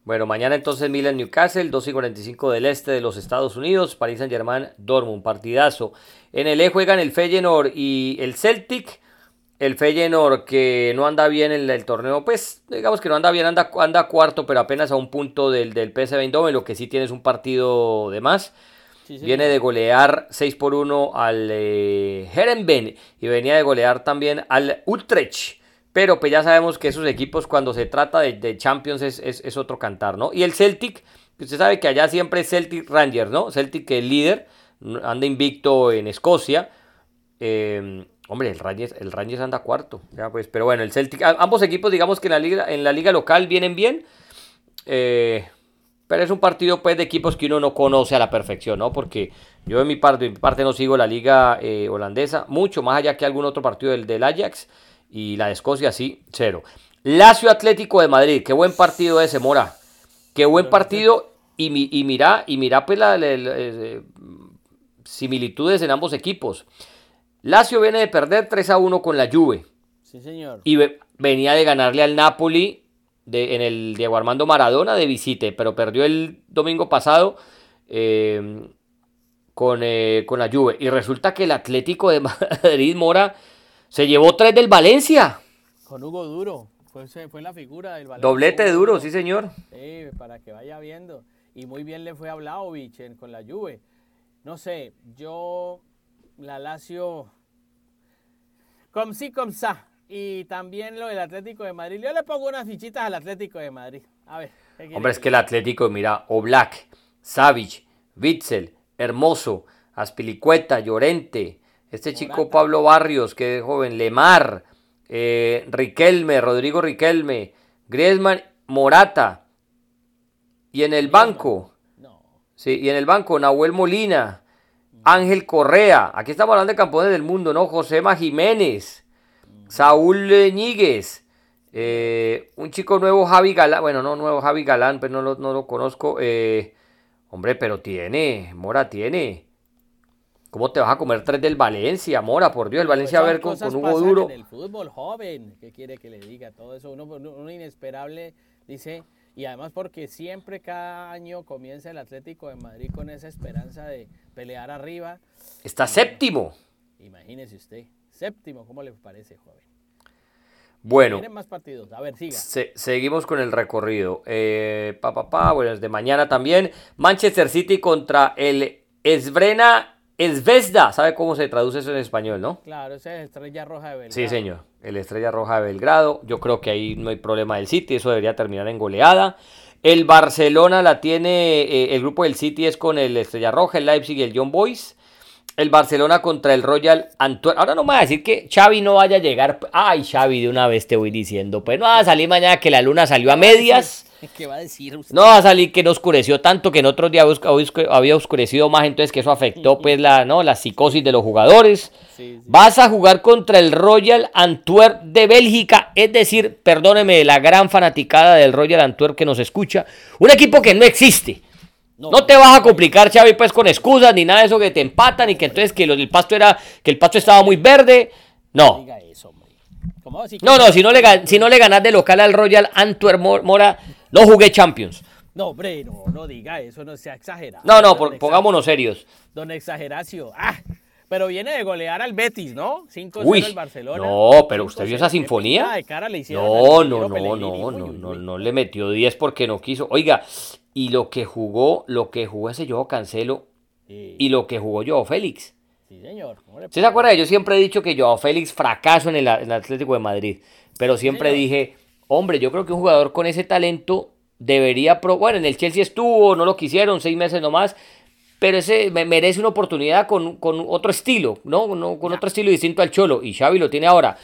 [SPEAKER 1] Bueno, mañana entonces Milan Newcastle, 2 y 45 del este de los Estados Unidos, París Saint Germain Dortmund, partidazo. En el E juegan el Feyenoord y el Celtic. El Feyenoord que no anda bien en el torneo, pues digamos que no anda bien, anda, anda cuarto, pero apenas a un punto del, del PSV Eindhoven, lo que sí tiene es un partido de más. Viene de golear 6 por 1 al eh, Herenben y venía de golear también al Utrecht. Pero pues ya sabemos que esos equipos cuando se trata de, Champions es, otro cantar, ¿no? Y el Celtic, usted sabe que allá siempre es Celtic Rangers, ¿no? Celtic que es líder, anda invicto en Escocia. Em, hombre, el Rangers, el Rangers anda cuarto. Ya pues, pero bueno, el Celtic, ambos equipos digamos que en la liga, en la liga local vienen bien. Eh, pero es un partido pues de equipos que uno no conoce a la perfección, ¿no? Porque yo en mi parte, mi parte no sigo la liga eh, holandesa, mucho más allá que algún otro partido del, del Ajax. Y la de Escocia sí, cero. Lazio Atlético de Madrid, qué buen partido ese, Mora. Qué buen partido. Y, y mira, y mira pues las eh, similitudes en ambos equipos. Lazio viene de perder 3 a 1 con la Juve.
[SPEAKER 2] Sí, señor.
[SPEAKER 1] Y venía de ganarle al Napoli de, en el Diego Armando Maradona de visite, pero perdió el domingo pasado eh, con, eh, con la Juve. Y resulta que el Atlético de Madrid, Mora, se llevó tres del Valencia.
[SPEAKER 2] Con Hugo Duro. Fue, fue la figura del
[SPEAKER 1] Valencia. Doblete de Duro, sí, señor.
[SPEAKER 2] Sí, para que vaya viendo. Y muy bien le fue a Vlaovic con la Juve. No sé, yo la Lazio com sí, com sa. Y también lo del Atlético de Madrid. Yo le pongo unas fichitas al Atlético de Madrid. A ver.
[SPEAKER 1] Hombre, es que el Atlético, mira, Oblak, Savic, Witzel, Hermoso, Aspilicueta, Llorente, este chico Pablo Barrios, que es joven, Lemar, eh, Riquelme, Rodrigo Riquelme, Griezmann, Morata. Y en el banco, sí, y en el banco, Nahuel Molina, Ángel Correa. Aquí estamos hablando de campeones del mundo, ¿no? Josema Jiménez, Saúl Ñíguez, eh, un chico nuevo, Javi Galán. Bueno, no nuevo, Javi Galán, pero no lo, no lo conozco. Eh, hombre, pero tiene, Mora tiene. ¿Cómo te vas a comer tres del Valencia, Mora? Por Dios, el Valencia a ver con, Hugo Duro.
[SPEAKER 2] En el fútbol joven, ¿qué quiere que le diga? Todo eso, uno, uno inesperable, dice, y además porque siempre cada año comienza el Atlético de Madrid con esa esperanza de pelear arriba.
[SPEAKER 1] Está séptimo.
[SPEAKER 2] Imagínese usted, séptimo, ¿cómo le parece, joven?
[SPEAKER 1] Bueno.
[SPEAKER 2] Tienen más partidos. A ver, siga.
[SPEAKER 1] seguimos con el recorrido. Eh, pa, pa, pa, bueno, de mañana también. Manchester City contra el Esbrena Vesda, ¿sabe cómo se traduce eso en español, no?
[SPEAKER 2] Claro, esa es Estrella Roja de Belgrado.
[SPEAKER 1] Sí, señor, el Estrella Roja de Belgrado. Yo creo que ahí no hay problema del City, eso debería terminar en goleada. El Barcelona la tiene, eh, el grupo del City es con el Estrella Roja, el Leipzig y el John Boys. El Barcelona contra el Royal Antwerp. Ahora no me va a decir que Xavi no vaya a llegar. Ay, Xavi, de una vez te voy diciendo. Pues no va a salir mañana que la luna salió a medias.
[SPEAKER 2] ¿Qué va a decir usted?
[SPEAKER 1] No va a salir que no oscureció tanto, que en otros días había oscurecido más, entonces que eso afectó pues la, ¿no? la psicosis de los jugadores. Vas a jugar contra el Royal Antwerp de Bélgica, es decir, perdóneme la gran fanaticada del Royal Antwerp que nos escucha, un equipo que no existe. No, te vas a complicar, Xavi, pues con excusas ni nada de eso que te empatan y que entonces que el pasto era que el pasto estaba muy verde. No. No, no, si no, le, si no le ganas de local al Royal Antwerp Mora, no jugué Champions.
[SPEAKER 2] No, hombre, no, no diga eso, no sea exagerado.
[SPEAKER 1] No, no, pongámonos serios.
[SPEAKER 2] Don Exageracio. Ah, pero viene de golear al Betis, ¿no? 5-0 el Barcelona.
[SPEAKER 1] No, pero usted vio esa sinfonía. no, no, no, no, no, no, no le metió 10 porque no quiso. Oiga, y lo que jugó, lo que jugó ese yo Cancelo y lo que jugó yo Félix.
[SPEAKER 2] Sí, señor.
[SPEAKER 1] se acuerda? Yo siempre he dicho que Joao Félix fracaso en el, Atlético de Madrid. Pero siempre dije, hombre, yo creo que un jugador con ese talento debería... Pro bueno, en el Chelsea estuvo, no lo quisieron, seis meses nomás. Pero ese merece una oportunidad con, otro estilo, ¿no? Con otro estilo distinto al Cholo. Y Xavi lo tiene ahora.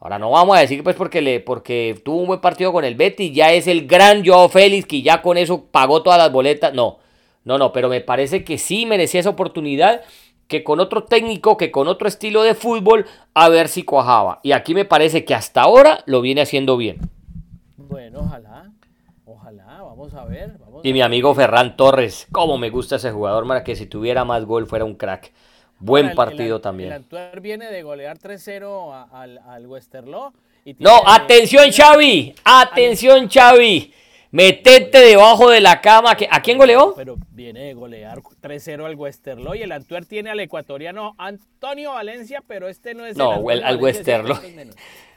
[SPEAKER 1] Ahora no vamos a decir pues porque, le, porque tuvo un buen partido con el Betis, ya es el gran Joao Félix que ya con eso pagó todas las boletas. No, no, no, pero me parece que sí merecía esa oportunidad que con otro técnico, que con otro estilo de fútbol, a ver si cuajaba. Y aquí me parece que hasta ahora lo viene haciendo bien.
[SPEAKER 2] Bueno, ojalá, ojalá, vamos a ver.
[SPEAKER 1] y mi amigo Ferran Torres, cómo me gusta ese jugador, para que si tuviera más gol fuera un crack. Buen partido también.
[SPEAKER 2] El Antwerp viene de golear 3-0 al, al Westerlo.
[SPEAKER 1] no, atención Xavi, atención Xavi. Metete debajo de la cama. ¿A quién goleó?
[SPEAKER 2] Pero viene de golear 3-0 al Westerlo y el Antwerp tiene al ecuatoriano Antonio Valencia, pero este no es
[SPEAKER 1] no, el al Westerlo.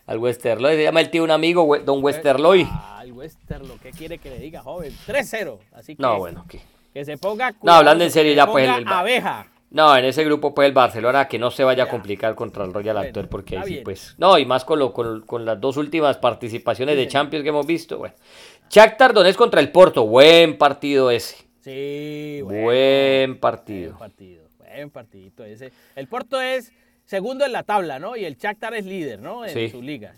[SPEAKER 1] Al Westerlo, se llama el tío un amigo, don eh, Westerloy.
[SPEAKER 2] Ah, al Westerlo, ¿qué quiere que le diga, joven? 3-0, así que...
[SPEAKER 1] No, bueno, ¿qué?
[SPEAKER 2] Que se ponga...
[SPEAKER 1] no, hablando en serio ya, pues...
[SPEAKER 2] El, abeja.
[SPEAKER 1] No, en ese grupo pues el Barcelona que no se vaya a complicar contra el Royal Actor porque ahí sí pues... No, y más con, lo, con, las dos últimas participaciones de Champions que hemos visto, bueno. Shakhtar Donetsk contra el Porto, buen partido ese.
[SPEAKER 2] Sí,
[SPEAKER 1] buen partido.
[SPEAKER 2] Buen partido, buen partidito ese. El Porto es segundo en la tabla, ¿no? Y el Shakhtar es líder, ¿no? En sus ligas.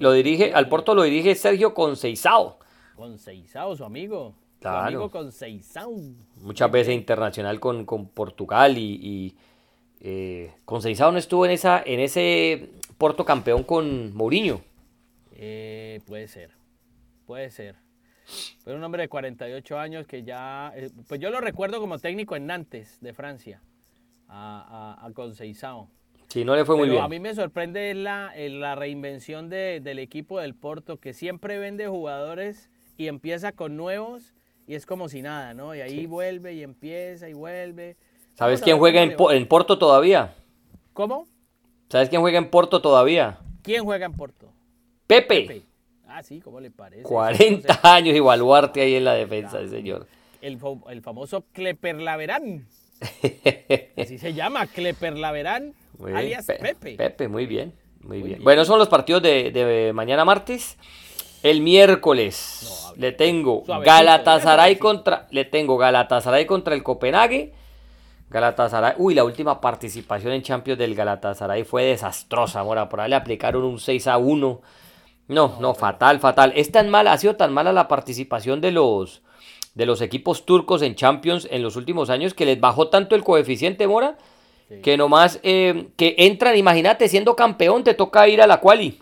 [SPEAKER 1] lo dirige, al Porto lo dirige Sergio Conceizao.
[SPEAKER 2] Conceizao, su amigo. Claro. Su amigo Conceizao.
[SPEAKER 1] Muchas veces internacional con, Portugal y, y eh, Conceizao no estuvo en esa en ese Porto campeón con Mourinho.
[SPEAKER 2] Eh, puede ser, puede ser. Pero un hombre de 48 años que ya, eh, pues yo lo recuerdo como técnico en Nantes, de Francia, a, a, a Conceizao.
[SPEAKER 1] Sí, no le fue muy bien.
[SPEAKER 2] A mí me sorprende la, la reinvención del equipo del Porto, que siempre vende jugadores y empieza con nuevos y es como si nada, ¿no? Y ahí vuelve y empieza y vuelve.
[SPEAKER 1] ¿Sabes quién juega en, en, Porto todavía?
[SPEAKER 2] ¿Cómo?
[SPEAKER 1] ¿Sabes quién juega en Porto todavía?
[SPEAKER 2] ¿Quién juega en Porto?
[SPEAKER 1] Pepe.
[SPEAKER 2] Ah, sí, ¿cómo le parece?
[SPEAKER 1] 40 años y baluarte ahí en la defensa, el señor.
[SPEAKER 2] El, el famoso Klepper Laverán. Así se llama, Klepper Laverán, alias Pepe.
[SPEAKER 1] Pepe, muy bien, muy, bien. Bueno, son los partidos de, mañana martes. El miércoles le tengo Galatasaray contra le tengo Galatasaray contra el Copenhague. Galatasaray, uy, la última participación en Champions del Galatasaray fue desastrosa, Mora, por ahí le aplicaron un 6 a 1 no, no, fatal, fatal. Es tan mala, ha sido tan mala la participación de los, de los equipos turcos en Champions en los últimos años que les bajó tanto el coeficiente, Mora, que nomás eh, que entran, imagínate, siendo campeón te toca ir a la quali.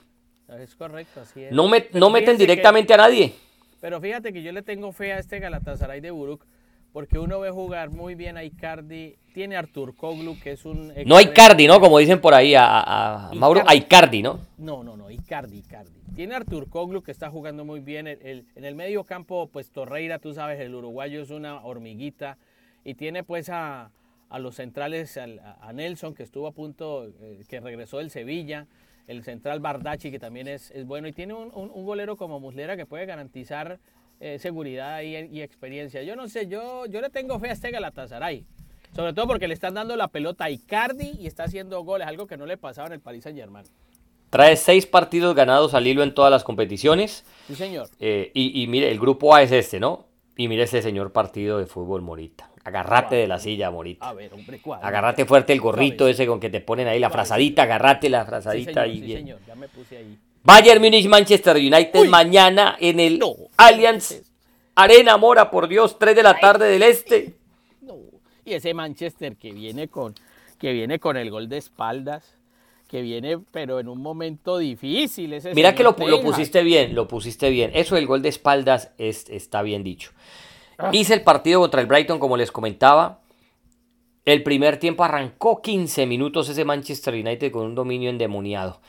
[SPEAKER 2] Es correcto, así es.
[SPEAKER 1] No, me, no meten directamente a nadie.
[SPEAKER 2] Pero fíjate que yo le tengo fe a este Galatasaray de Buruk porque uno ve jugar muy bien a Icardi. Tiene Artur Koglu, que es un...
[SPEAKER 1] No Icardi, ¿no? Como dicen por ahí a, a, a Mauro, Icardi, ¿no?
[SPEAKER 2] No, no, no, Icardi, Icardi. Tiene Artur Koglu, que está jugando muy bien. en el medio campo, pues Torreira, tú sabes, el uruguayo es una hormiguita. Y tiene pues a, los centrales, a, Nelson, que estuvo a punto, eh, que regresó del Sevilla. El central Bardachi, que también es, es bueno. Y tiene un, un golero como Muslera que puede garantizar eh, seguridad y, experiencia. Yo no sé, yo, yo le tengo fe a este Galatasaray. Sobre todo porque le están dando la pelota a Icardi y está haciendo goles, algo que no le pasaba en el Paris Saint Germain.
[SPEAKER 1] Trae seis partidos ganados al hilo en todas las competiciones.
[SPEAKER 2] Sí, señor.
[SPEAKER 1] Eh, y, mire, el grupo A es este, ¿no? Y mire ese señor partido de fútbol, Morita. Agarrate de la silla, Morita.
[SPEAKER 2] A ver, hombre, ¿cuál?
[SPEAKER 1] Agarrate fuerte el gorrito ese con que te ponen ahí la frazadita, agarrate la frazadita.
[SPEAKER 2] Sí, señor, ya me puse ahí.
[SPEAKER 1] Bayern Munich, Manchester United mañana en el Allianz Arena Mora, por Dios, 3 de la tarde del Este.
[SPEAKER 2] Y ese Manchester que viene con que viene con el gol de espaldas, que viene pero en un momento difícil. Ese
[SPEAKER 1] Mira que lo, pusiste bien, lo pusiste bien. Eso del gol de espaldas es, está bien dicho. Ah. Hice el partido contra el Brighton, como les comentaba. El primer tiempo arrancó 15 minutos ese Manchester United con un dominio endemoniado.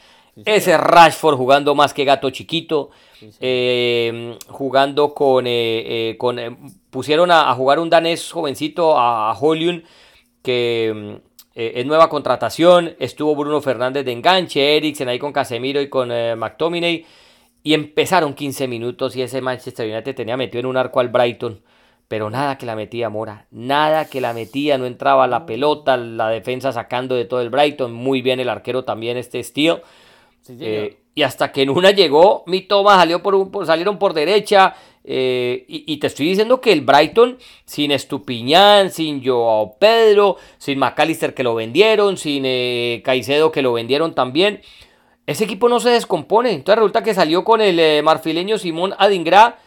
[SPEAKER 1] Ese Rashford jugando más que gato chiquito, eh, jugando con... Eh, eh, con pusieron a, jugar un danés jovencito, a, a que es nueva contratación. Estuvo Bruno Fernández de enganche, Eriksen ahí con Casemiro y con McTominay. Y empezaron 15 minutos y ese Manchester United tenía metido en un arco al Brighton. Pero nada que la metía Mora, nada que la metía, no entraba la pelota, la defensa sacando de todo el Brighton, muy bien el arquero también este Eh, y hasta que en una llegó, mi toma salió por, salieron por derecha. Eh, y, te estoy diciendo que el Brighton, sin Estupiñán, sin Joao Pedro, sin McAllister que lo vendieron, sin eh, Caicedo que lo vendieron también, ese equipo no se descompone. Entonces resulta que salió con el marfileño Simón Adingra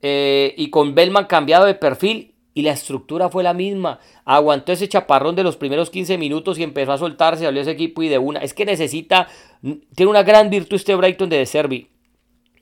[SPEAKER 1] y con Bellman cambiado de perfil y la estructura fue la misma. Aguantó ese chaparrón de los primeros 15 minutos y empezó a soltarse, salió ese equipo y de una. Es que necesita, tiene una gran virtud este Brighton de, de Servi.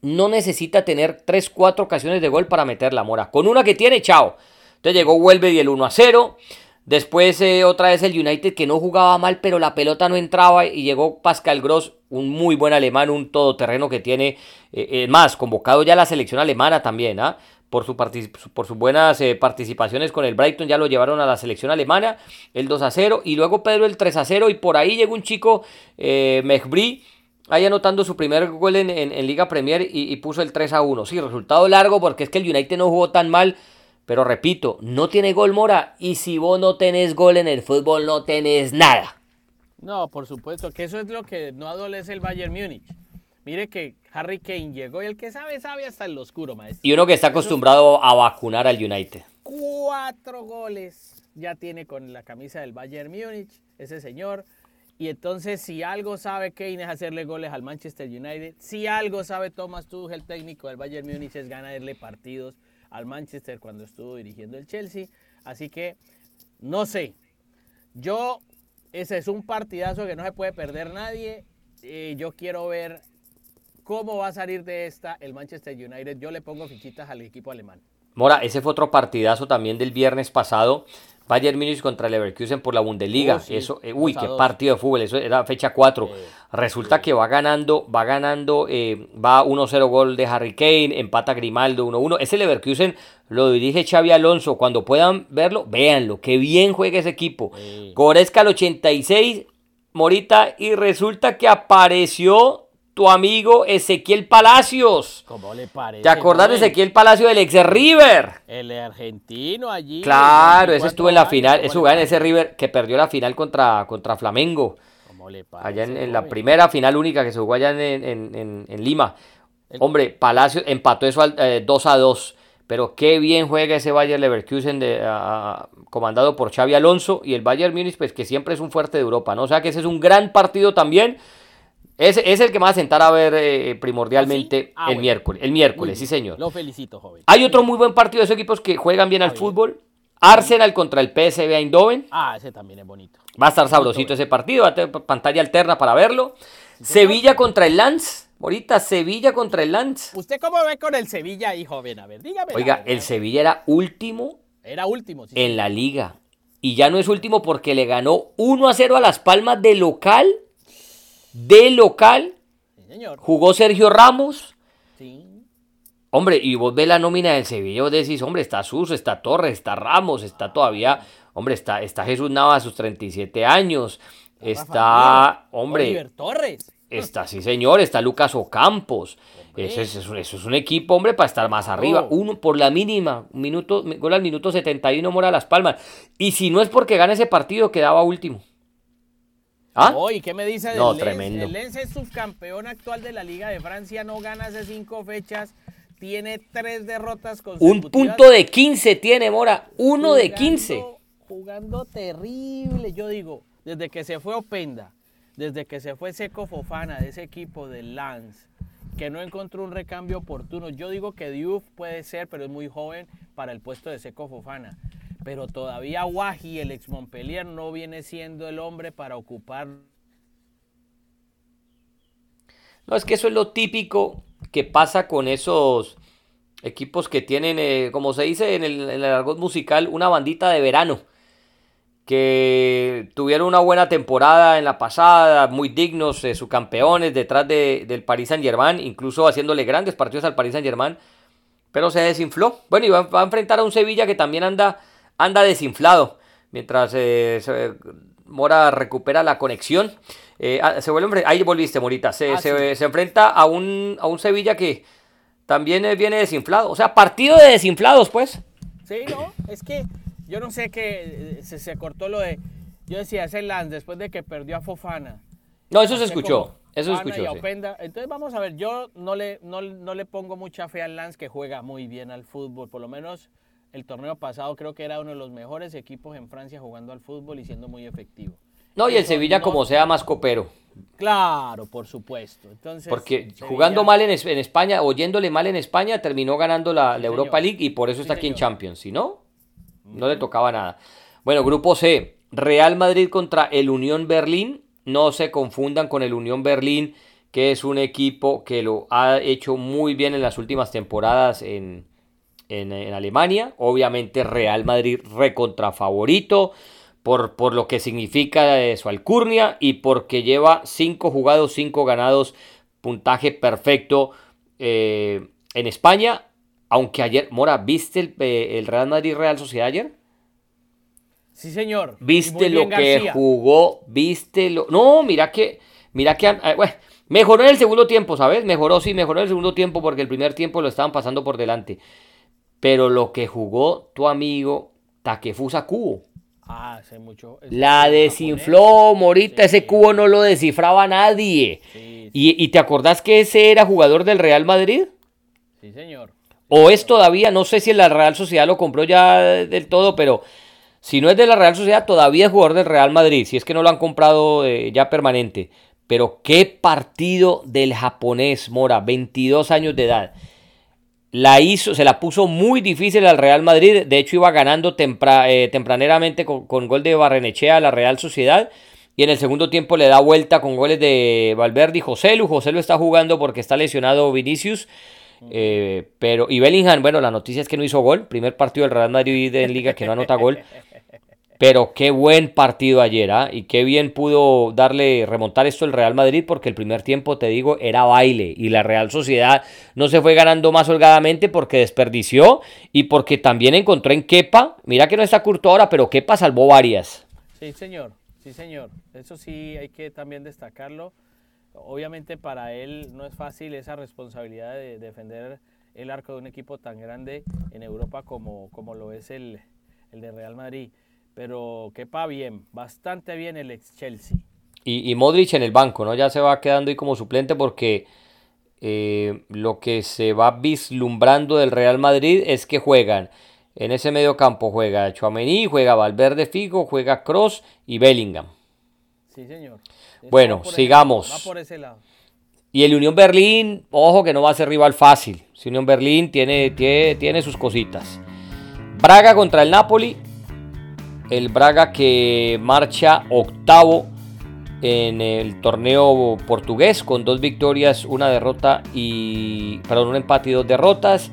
[SPEAKER 1] No necesita tener 3, 4 ocasiones de gol para meter la mora. Con una que tiene, chao. Entonces llegó Huelve y el 1 a 0. Después eh, otra vez el United que no jugaba mal, pero la pelota no entraba y llegó Pascal Gross. un muy buen alemán, un todoterreno que tiene, eh, más, convocado ya a la selección alemana también, ¿ah? Por, su por sus buenas eh, participaciones con el Brighton, ya lo llevaron a la selección alemana, el 2 a 0, y luego Pedro el 3 a 0, y por ahí llegó un chico, eh, ahí anotando su primer gol en, Liga Premier y, y, puso el 3 a 1. Sí, resultado largo porque es que el United no jugó tan mal, pero repito, no tiene gol Mora, y si vos no tenés gol en el fútbol, no tenés nada.
[SPEAKER 2] No, por supuesto, que eso es lo que no adolece el Bayern Múnich. Mire que Harry Kane llegó y el que sabe, sabe hasta el oscuro, maestro.
[SPEAKER 1] Y uno que está acostumbrado a vacunar al United.
[SPEAKER 2] Cuatro goles ya tiene con la camisa del Bayern Múnich, ese señor. Y entonces, si algo sabe Kane es hacerle goles al Manchester United, si algo sabe Thomas Tuchel, el técnico del Bayern Múnich, es ganarle partidos al Manchester cuando estuvo dirigiendo el Chelsea. Así que, no sé. Yo, ese es un partidazo que no se puede perder nadie. Eh, yo quiero ver ¿Cómo va a salir de esta el Manchester United? Yo le pongo fichitas al equipo alemán.
[SPEAKER 1] Mora, ese fue otro partidazo también del viernes pasado. Bayern Munich contra Leverkusen por la Bundesliga. Oh, eso, eh, uy, qué partido de fútbol. Eso era fecha 4. Resulta que va ganando, va ganando, eh, va 1-0 gol de Harry Kane, empata Grimaldo 1-1. Ese Leverkusen lo dirige Xavi Alonso. Cuando puedan verlo, véanlo. Qué bien juega ese equipo. Goretzka al 86, Morita, y resulta que apareció tu amigo Ezequiel Palacios.
[SPEAKER 2] ¿Cómo le parece?
[SPEAKER 1] ¿Te acordás de Ezequiel Palacios del ex River?
[SPEAKER 2] El argentino allí.
[SPEAKER 1] Claro, ese estuvo en la final, ese jugaba en ese River que perdió la final contra, contra Flamengo. ¿Cómo le parece? Allá en, la primera final única que se jugó allá en, Lima. Hombre, Palacios empató eso al, 2 eh, a 2. Pero qué bien juega ese Bayern Leverkusen de, comandado por Xavi Alonso y el Bayern Múnich, pues que siempre es un fuerte de Europa, ¿no? O sea que ese es un gran partido también es, es el que me va a sentar a ver eh, primordialmente ¿Ah, ah, el miércoles. El miércoles, sí, señor.
[SPEAKER 2] Lo felicito, joven.
[SPEAKER 1] Hay otro muy buen partido de esos equipos que juegan bien al fútbol. Arsenal contra el PSV Eindhoven.
[SPEAKER 2] Ah, ese también es bonito.
[SPEAKER 1] Va a estar sabrosito ese partido. Va a tener pantalla alterna para verlo. Sevilla contra el Lance. Ahorita Sevilla contra el Lance.
[SPEAKER 2] ¿Usted cómo ve con el Sevilla ahí, joven? A ver, dígame.
[SPEAKER 1] Oiga, el Sevilla era último.
[SPEAKER 2] Era último,
[SPEAKER 1] sí. En la liga. Y ya no es último porque le ganó 1 a 0 a Las Palmas de local de local. Jugó Sergio Ramos. Hombre, y vos ves la nómina del Sevilla, vos decís, hombre, está Suso, está Torres, está Ramos, está todavía, hombre, está, está Jesús Nava a sus 37 años, está, hombre,
[SPEAKER 2] Torres.
[SPEAKER 1] Está, sí señor, está Lucas Ocampos. Eso es, eso es, un equipo, hombre, para estar más arriba. Uno por la mínima, un minuto, gol al minuto 71 mora Las Palmas. Y si no es porque gana ese partido, quedaba último.
[SPEAKER 2] ¿Ah? qué me dice del
[SPEAKER 1] no, Tremendo.
[SPEAKER 2] El Lens es subcampeón actual de la Liga de Francia, no gana hace cinco fechas, tiene tres derrotas consecutivas.
[SPEAKER 1] Un punto de 15 tiene, Mora, uno de 15.
[SPEAKER 2] Jugando terrible, yo digo, desde que se fue Openda, desde que se fue Seco Fofana de ese equipo del Lens, que no encontró un recambio oportuno. Yo digo que Diouf puede ser, pero es muy joven para el puesto de Seco Fofana pero todavía Wahi, el ex Montpellier, no viene siendo el hombre para ocupar.
[SPEAKER 1] No, es que eso es lo típico que pasa con esos equipos que tienen, eh, como se dice en el, en musical, una bandita de verano. Que tuvieron una buena temporada en la pasada, muy dignos, eh, sus campeones detrás del Paris Saint Germain, incluso haciéndole grandes partidos al Paris Saint Germain, pero se desinfló. Bueno, y va a enfrentar a un Sevilla que también anda anda desinflado mientras eh, Mora recupera la conexión. Eh, ah, se vuelve, ahí volviste, Morita. Se, ah, se, enfrenta a un, a un Sevilla que también eh, viene desinflado. O sea, partido de desinflados, pues.
[SPEAKER 2] Sí, no, es que yo no sé qué se, se cortó lo de. Yo decía, ese Lance después de que perdió a Fofana.
[SPEAKER 1] No, eso se escuchó. Eso se escuchó.
[SPEAKER 2] Entonces vamos a ver, yo no le, no, no le pongo mucha fe al Lance que juega muy bien al fútbol, por lo menos el torneo pasado creo que era uno de los mejores equipos en Francia jugando al fútbol y siendo muy efectivo.
[SPEAKER 1] No, y el Sevilla como sea más copero.
[SPEAKER 2] Claro, por supuesto. Entonces,
[SPEAKER 1] Porque jugando mal en, España, oyéndole mal en España, terminó ganando la, Europa League y por eso está aquí en Champions. Si no, no le tocaba nada. Bueno, grupo C, Real Madrid contra el Unión Berlín. No se confundan con el Unión Berlín, que es un equipo que lo ha hecho muy bien en las últimas temporadas en, en, Alemania. Obviamente Real Madrid recontra favorito por, por lo que significa su alcurnia y porque lleva 5 jugados, 5 ganados, puntaje perfecto en España. Aunque ayer, Mora, ¿viste el, el Real Madrid-Real Sociedad ayer?
[SPEAKER 2] Sí, señor.
[SPEAKER 1] ¿Viste lo que jugó? ¿Viste lo.? No, mira que. Mira que. Ah, bueno, mejoró en el segundo tiempo, ¿sabes? Mejoró, sí, mejoró en el segundo tiempo porque el primer tiempo lo estaban pasando por delante. Pero lo que jugó tu amigo Takefusa Kubo.
[SPEAKER 2] Ah, hace mucho.
[SPEAKER 1] La desinfló, Morita. Ese cubo no lo descifraba nadie. ¿Y, ¿Y te acordás que ese era jugador del Real Madrid?
[SPEAKER 2] Sí, señor.
[SPEAKER 1] O es todavía, no sé si la Real Sociedad lo compró ya del todo, pero si no es de la Real Sociedad, todavía es jugador del Real Madrid, si es que no lo han comprado eh, ya permanente. Pero qué partido del japonés, Mora, 22 años de edad. La hizo, se la puso muy difícil al Real Madrid. De hecho, iba ganando eh, tempraneramente con, gol de Barrenechea a la Real Sociedad. Y en el segundo tiempo le da vuelta con goles de Valverde y José Lu. José Lu está jugando porque está lesionado Vinicius. Eh, pero, y Bellingham, bueno, la noticia es que no hizo gol. Primer partido del Real Madrid en Liga que no anota gol. Pero qué buen partido ayer, ¿ah? Y qué bien pudo darle, remontar esto el Real Madrid, porque el primer tiempo, te digo, era baile. Y la Real Sociedad no se fue ganando más holgadamente porque desperdició y porque también encontró en Kepa. Mira que no está curto ahora, pero Kepa salvó varias.
[SPEAKER 2] Sí, señor. Sí, señor. Eso sí hay que también destacarlo. Obviamente para él no es fácil esa responsabilidad de defender el arco de un equipo tan grande en Europa como, como lo es el, el de Real Madrid pero quepa bien, bastante bien el ex Chelsea.
[SPEAKER 1] Y, Modric en el banco, ¿no? Ya se va quedando ahí como suplente porque eh, lo que se va vislumbrando del Real Madrid es que juegan. En ese medio campo juega Chouameni, juega Valverde Figo, juega Cross y Bellingham.
[SPEAKER 2] Sí, señor.
[SPEAKER 1] bueno, sigamos. va por ese lado. Y el Unión Berlín, ojo que no va a ser rival fácil. Si Unión Berlín tiene, tiene, tiene sus cositas. Braga contra el Napoli el Braga que marcha octavo en el torneo portugués con dos victorias, una derrota y perdón, un empate y dos derrotas.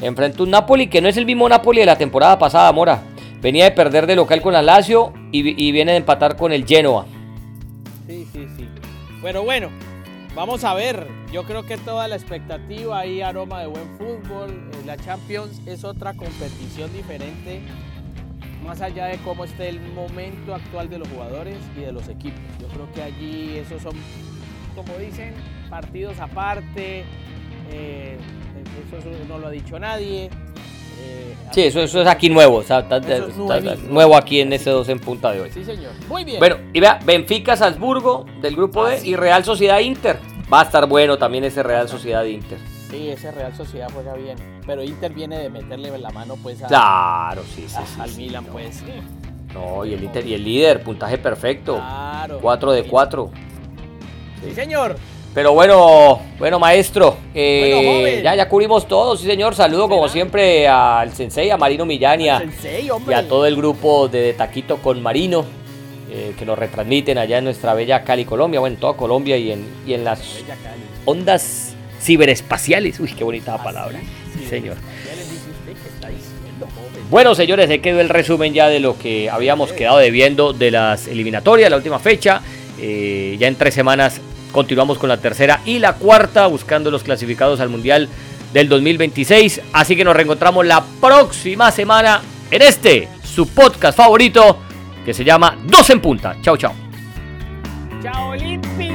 [SPEAKER 1] Enfrenta un Napoli que no es el mismo Napoli de la temporada pasada, Mora. Venía de perder de local con la Lazio y, viene de empatar con el Genoa.
[SPEAKER 2] Sí, sí, sí. Bueno, bueno, vamos a ver. Yo creo que toda la expectativa y aroma de buen fútbol. Eh, la Champions es otra competición diferente más allá de cómo esté el momento actual de los jugadores y de los equipos. Yo creo que allí esos son, como dicen, partidos aparte, eh, eso no lo ha dicho nadie.
[SPEAKER 1] Eh, sí, eso, es aquí nuevo, o sea, nuevo aquí en ese 2 en punta de hoy.
[SPEAKER 2] Sí, señor. Muy bien.
[SPEAKER 1] Bueno, y vea, Benfica Salzburgo del grupo D y Real Sociedad Inter. Va a estar bueno también ese Real Sociedad Inter.
[SPEAKER 2] Sí, ese Real Sociedad juega bien. Pero Inter viene de meterle la mano pues
[SPEAKER 1] a, claro, sí, sí,
[SPEAKER 2] al Milan pues.
[SPEAKER 1] No, y el Inter y el líder, puntaje perfecto. Claro. 4 de 4.
[SPEAKER 2] Sí. señor.
[SPEAKER 1] Pero bueno, bueno maestro, eh, ya, ya cubrimos todo, sí señor, saludo como siempre al Sensei, a Marino Millán y a, todo el grupo de, Taquito con Marino, eh, que nos retransmiten allá en nuestra bella Cali, Colombia, bueno, en toda Colombia y en, y en las ondas ciberespaciales. Uy, qué bonita palabra. Sí, señor. Bueno, señores, he quedó el resumen ya de lo que habíamos quedado debiendo de las eliminatorias, la última fecha. Eh, ya en tres semanas continuamos con la tercera y la cuarta, buscando los clasificados al Mundial del 2026. Así que nos reencontramos la próxima semana en este, su podcast favorito, que se llama Dos en Punta. Chao, chao.
[SPEAKER 2] Chao, Pingüín.